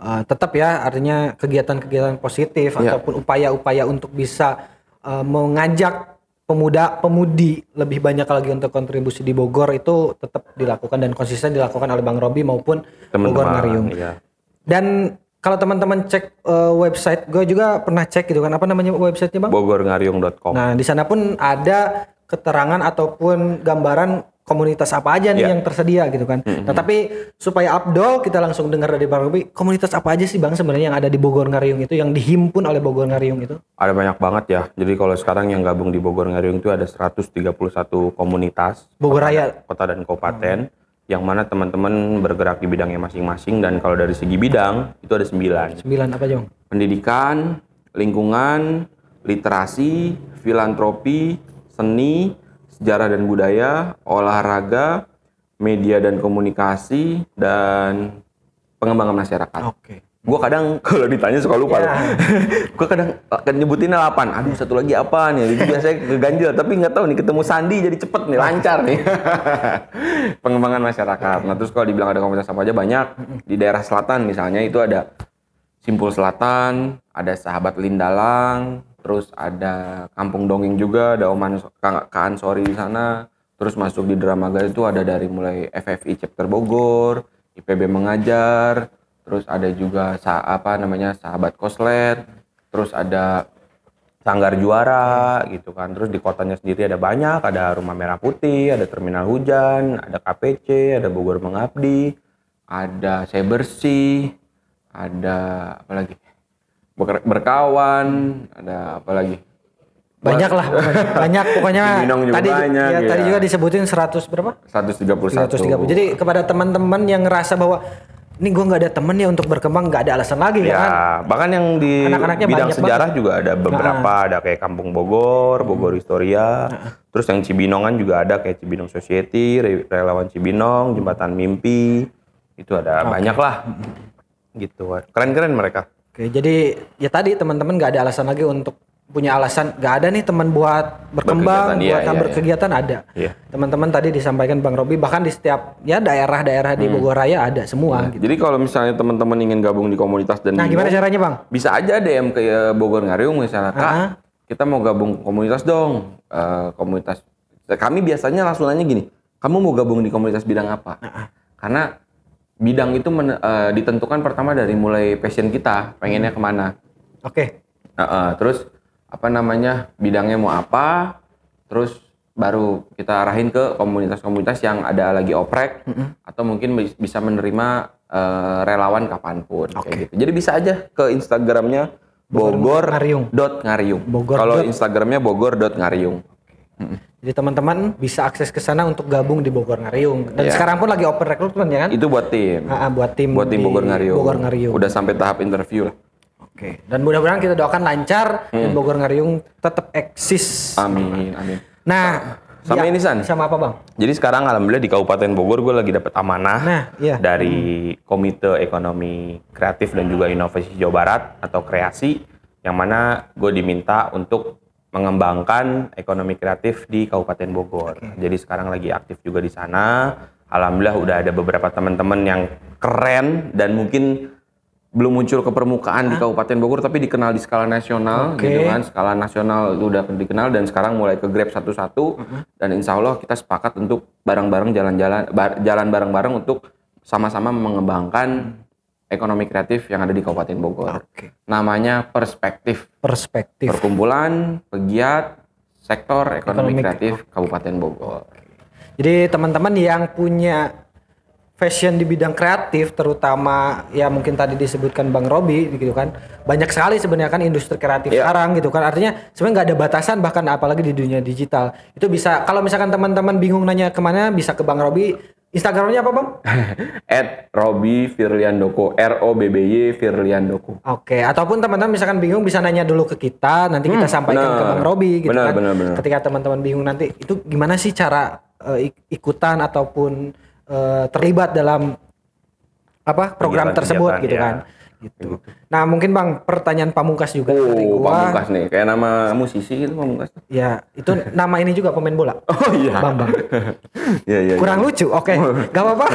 uh, tetap ya artinya kegiatan-kegiatan positif Iya. ataupun upaya-upaya untuk bisa uh, mengajak pemuda-pemudi lebih banyak lagi untuk kontribusi di Bogor itu tetap dilakukan dan konsisten dilakukan oleh Bang Robi maupun Bogor Ngariung. Iya. Dan kalau teman-teman cek uh, website, gue juga pernah cek gitu kan, apa namanya websitenya bang? Bogorngariung.com. Nah di sana pun ada keterangan ataupun gambaran komunitas apa aja nih Iya. yang tersedia gitu kan. Nah tapi supaya Abdul kita langsung dengar dari Bang Robi, komunitas apa aja sih bang sebenarnya yang ada di Bogor Ngariung itu, yang dihimpun oleh Bogor Ngariung itu? Ada banyak banget ya. Jadi kalau sekarang yang gabung di Bogor Ngariung itu ada 131 komunitas Bogor Raya. kota dan kabupaten yang mana teman-teman bergerak di bidangnya masing-masing dan kalau dari segi bidang itu ada 9. Sembilan apa aja bang? Pendidikan, lingkungan, literasi, filantropi, seni, sejarah dan budaya, olahraga, media dan komunikasi dan pengembangan masyarakat. Oke. Gue kadang kalau ditanya suka lupa loh. gue kadang akan nyebutinnya 8. Aduh satu lagi apa nih? Itu biasanya keganjil tapi nggak tahu nih ketemu Sandi jadi cepet nih lancar nih. Pengembangan masyarakat. Nah terus kalau dibilang ada komunitas apa aja banyak di daerah selatan misalnya itu ada Simpul Selatan, ada Sahabat Lindalang, terus ada Kampung Dongeng juga, ada Oman Kak Ansori di sana. Terus masuk di Dramaga itu ada dari mulai FFI Chapter Bogor, IPB Mengajar, terus ada juga sa apa namanya Sahabat Koslet, terus ada Sanggar Juara gitu kan. Terus di kotanya sendiri ada banyak, ada Rumah Merah Putih, ada Terminal Hujan, ada KPC, ada Bogor Mengabdi, ada Saya Bersih, ada apa lagi? Ber- Berkawan, ada apa lagi? Banyak lah, pokoknya. banyak pokoknya. Tadi banyak, ya, tadi ya. juga disebutin 100 berapa? 131. 330. Jadi kepada teman-teman yang ngerasa bahwa ini gue nggak ada temen ya untuk berkembang, nggak ada alasan lagi ya, kan? Ya, bahkan yang di Anak-anaknya bidang sejarah juga ada beberapa, ada kayak Kampung Bogor, Bogor Historia, terus yang Cibinongan juga ada kayak Cibinong Society, Re- Relawan Cibinong, Jembatan Mimpi, itu ada banyak lah, gitu. Keren-keren mereka. Oke, jadi ya tadi teman-teman nggak ada alasan lagi untuk punya alasan nggak ada nih teman buat berkembang, Berkegiatan, iya, buat iya, berkegiatan ada. Iya. Teman-teman tadi disampaikan Bang Robi bahkan di setiap ya daerah-daerah Hmm. di Bogor Raya ada semua gitu. Jadi kalau misalnya teman-teman ingin gabung di komunitas dan Nah, gimana caranya, Bang? bisa aja DM ke eh, Bogor Ngariung misalnya kak Ah. kita mau gabung komunitas dong Eh, komunitas kami biasanya langsung nanya gini kamu mau gabung di komunitas bidang apa Ah, karena bidang itu men- eh, ditentukan pertama dari mulai passion kita pengennya ke mana. Oke. Nah, eh, terus apa namanya bidangnya mau apa terus baru kita arahin ke komunitas-komunitas yang ada lagi oprek atau mungkin bis- bisa menerima eh, relawan kapan pun kayak gitu. Jadi bisa aja ke Instagramnya Bogor Ngariung. dot ngariung. Bogor kalau Instagramnya Bogor dot ngariung Jadi teman-teman bisa akses ke sana untuk gabung di Bogor Ngariung. Dan Iya. sekarang pun lagi open recruitment ya kan? itu buat tim Ah, ah, buat tim buat tim Bogor ngariung Bogor Ngariung. udah sampai tahap interview lah Oke. Dan mudah-mudahan kita doakan lancar dan Hmm. Bogor Ngariung tetap eksis. amin amin Nah, sama ya, ini, San. Sama apa, Bang? Jadi sekarang alhamdulillah di Kabupaten Bogor gue lagi dapat amanah Nah, iya. dari Komite Ekonomi Kreatif dan juga Inovasi Jawa Barat atau Kreasi yang mana gue diminta untuk mengembangkan ekonomi kreatif di Kabupaten Bogor. Jadi sekarang lagi aktif juga di sana. Alhamdulillah udah ada beberapa teman-teman yang keren dan mungkin belum muncul ke permukaan di Kabupaten Bogor tapi dikenal di skala nasional Oke. gitu kan skala nasional itu udah dikenal dan sekarang mulai ke grab satu-satu dan insya Allah kita sepakat untuk bareng-bareng jalan-jalan bar- jalan bareng-bareng untuk sama-sama mengembangkan ekonomi kreatif yang ada di Kabupaten Bogor. Oke. namanya perspektif. Perspektif. perkumpulan pegiat sektor ekonomi, Ekonomi- kreatif Kabupaten Bogor. Jadi teman-teman yang punya fashion di bidang kreatif terutama ya mungkin tadi disebutkan Bang Robi gitu kan banyak sekali sebenarnya kan industri kreatif Iya. sekarang gitu kan. Artinya sebenarnya nggak ada batasan bahkan apalagi di dunia digital. Itu bisa kalau misalkan teman-teman bingung nanya ke mana bisa ke Bang Robi Instagramnya apa bang? At Robi Firliandoko R O B B Y Firliandoko. Oke, ataupun teman-teman misalkan bingung bisa nanya dulu ke kita, nanti kita sampaikan benar. ke Bang Robi gitu Benar, kan. benar, benar. Ketika teman-teman bingung nanti itu gimana sih cara ik- ikutan ataupun eh, terlibat dalam apa program Kegiatan-kegiatan, tersebut gitu ya. kan. Gitu. Nah, mungkin Bang pertanyaan pamungkas juga dari Oh, gua. Pamungkas nih. Kayak nama musisi gitu Pamungkas. Ya, itu nama ini juga pemain bola. Oh iya. Bambang. Iya, iya. Kurang lucu. Oke, gak apa-apa.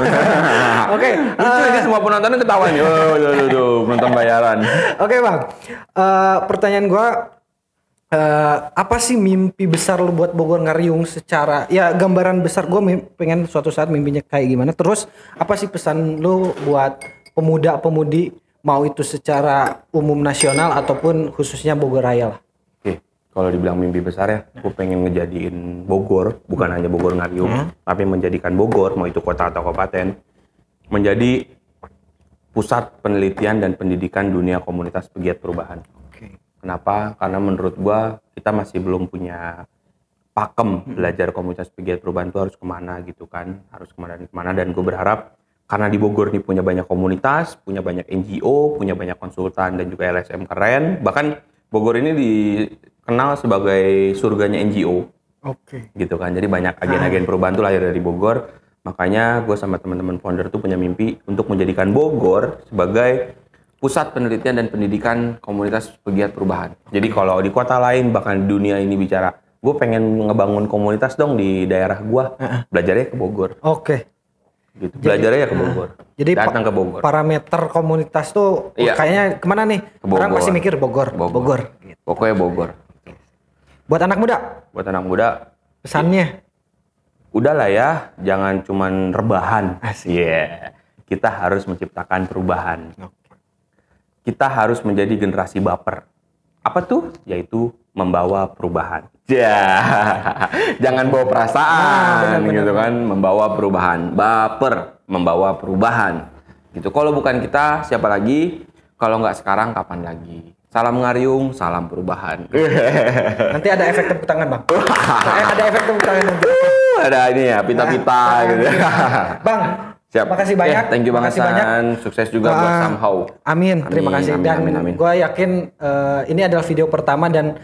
Oke, Lucu ini semua penontonnya ketawa nih. Oh, duh, duh, duh, penonton bayaran. Oke bang, Eh, pertanyaan gua eh, apa sih mimpi besar lu buat Bogor Ngariung secara ya gambaran besar mim- pengen suatu saat mimpinya kayak gimana. Terus apa sih pesan lu buat pemuda-pemudi mau itu secara umum nasional ataupun khususnya Bogor Raya lah. Oke, kalau dibilang mimpi besar ya, gue pengen ngejadiin Bogor, bukan hanya Bogor Ngariung, tapi menjadikan Bogor, mau itu kota atau kabupaten, menjadi pusat penelitian dan pendidikan dunia komunitas pegiat perubahan. Oke. Kenapa? Karena menurut gua kita masih belum punya pakem belajar komunitas pegiat perubahan itu harus ke mana gitu kan, harus ke mana dan ke mana. Dan gue berharap karena di Bogor nih punya banyak komunitas, punya banyak NGO, punya banyak konsultan dan juga LSM keren. Bahkan Bogor ini dikenal sebagai surganya NGO Oke. gitu kan. Jadi banyak agen-agen perubahan tuh lahir dari Bogor. Makanya gue sama teman-teman founder tuh punya mimpi untuk menjadikan Bogor sebagai pusat penelitian dan pendidikan komunitas pegiat perubahan. Jadi kalau di kota lain bahkan di dunia ini bicara, gue pengen ngebangun komunitas dong di daerah gue, belajarnya ke Bogor, Oke. Gitu. Belajarnya ya ke Bogor. Jadi datang ke Bogor. parameter komunitas tuh Iya. kayaknya ke mana nih? Bogor. Orang pasti mikir Bogor. Bogor. Bogor. Pokoknya Bogor. Buat anak muda Buat anak muda, pesannya udahlah ya, jangan cuman rebahan. Asik. Iya. Kita harus menciptakan perubahan. Kita harus menjadi generasi baper. Apa tuh? Yaitu membawa perubahan. Ya, jangan bawa perasaan gitu kan, membawa perubahan. Baper, membawa perubahan. Gitu. Kalau bukan kita, siapa lagi? Kalau nggak sekarang, kapan lagi? Salam ngariung, salam perubahan. nanti ada efek tepuk tangan bang. Eh, ada efek tepuk tangan nanti. Uh, ada ini ya, pita-pita gitu. Bang, Siap. makasih banyak. Ya, thank you banget banyak. Sukses juga buat Ah, somehow. Amin, terima Amin, kasih. amin, Dan gue yakin eh, ini adalah video pertama dan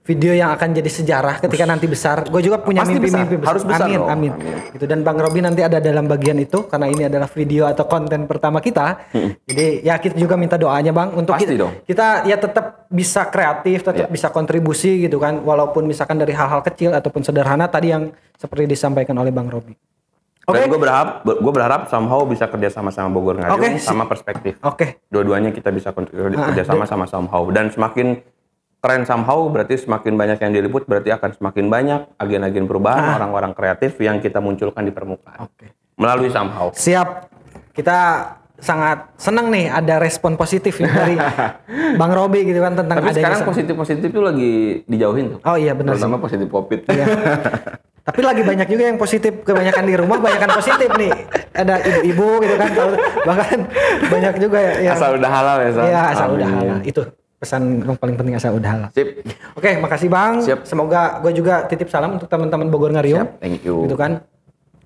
video yang akan jadi sejarah ketika nanti besar. Gue juga punya mimpi-mimpi besar. Harus besar Amin, dong. amin. Amin. Gitu dan Bang Robi nanti ada dalam bagian itu karena ini adalah video atau konten pertama kita. Jadi ya kita juga minta doanya Bang untuk Pasti kita, dong. kita ya tetap bisa kreatif, tetap Ya. bisa kontribusi gitu kan walaupun misalkan dari hal-hal kecil ataupun sederhana tadi yang seperti disampaikan oleh Bang Robi. Oke. Dan gue berharap, gue berharap somehow bisa kerja sama sama Bogor Ngariung Oke, si- sama perspektif. Oke. Dua-duanya kita bisa Ah, kerja sama sama somehow. Dan semakin keren somehow berarti semakin banyak yang diliput berarti akan semakin banyak agen-agen perubahan, orang-orang kreatif yang kita munculkan di permukaan. Ah. Oke. Melalui somehow. Siap. Kita sangat senang nih ada respon positif nih dari Bang Robi gitu kan tentang Tapi sekarang sa- positif-positif tuh lagi dijauhin tuh. Oh iya benar sih. Terutama positif covid. Iya. Tapi lagi banyak juga yang positif, kebanyakan di rumah banyakan positif nih. Ada ibu-ibu gitu kan, bahkan banyak juga ya. yang- Asal udah halal ya? Iya, asal udah Amin. halal. Itu pesan yang paling penting asal udah halal. Sip. Oke, makasih Bang. Siap. Semoga gue juga titip salam untuk teman-teman Bogor. Siap, thank you. Gitu kan.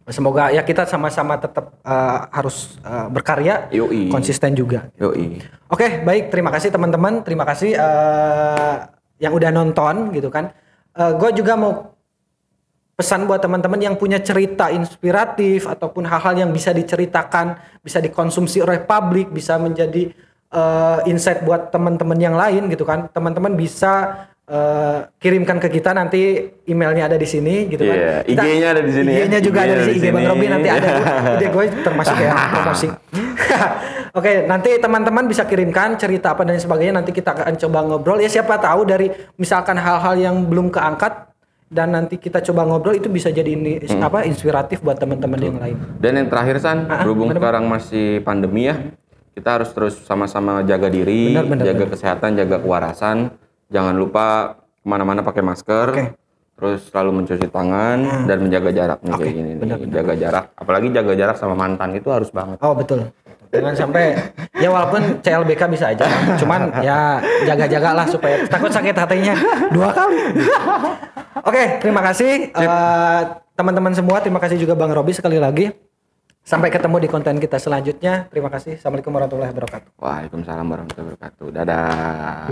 Semoga ya kita sama-sama tetap eh, harus eh, berkarya, Yoi. konsisten juga. Yoi. Oke, baik. Terima kasih teman-teman. Terima kasih eh, yang udah nonton gitu kan. gue juga mau pesan buat teman-teman yang punya cerita inspiratif ataupun hal-hal yang bisa diceritakan, bisa dikonsumsi oleh publik, bisa menjadi eh, insight buat teman-teman yang lain gitu kan. Teman-teman bisa eh, kirimkan ke kita nanti emailnya ada di sini gitu kan. Iya, IG-nya ada di sini ya. IG-nya juga ada di sini. IG Bang. Robi nanti ada. Ide gue termasuk ya promosi. Oke, nanti teman-teman bisa kirimkan cerita apa dan sebagainya. Nanti kita akan coba ngobrol. Ya siapa tahu dari misalkan hal-hal yang belum keangkat dan nanti kita coba ngobrol itu bisa jadi ini apa inspiratif buat teman-teman yang lain. Dan yang terakhir San, Ah, berhubung gimana, Bang? sekarang masih pandemi ya, kita harus terus sama-sama jaga diri, Benar, benar, jaga kesehatan, jaga kewarasan. Jangan lupa ke mana-mana pakai masker, Oke. terus selalu mencuci tangan dan menjaga jarak nih kayak gini. nih. Jaga jarak, Apalagi jaga jarak sama mantan itu harus banget. Oh betul. Jangan sampai ya walaupun CLBK bisa aja, cuman ya jaga-jaga lah supaya takut sakit hatinya dua kali. Oke, terima kasih eh, teman-teman semua. Terima kasih juga Bang Robi sekali lagi. Sampai ketemu di konten kita selanjutnya. Terima kasih. Assalamualaikum warahmatullahi wabarakatuh. Waalaikumsalam warahmatullahi wabarakatuh. Dadah.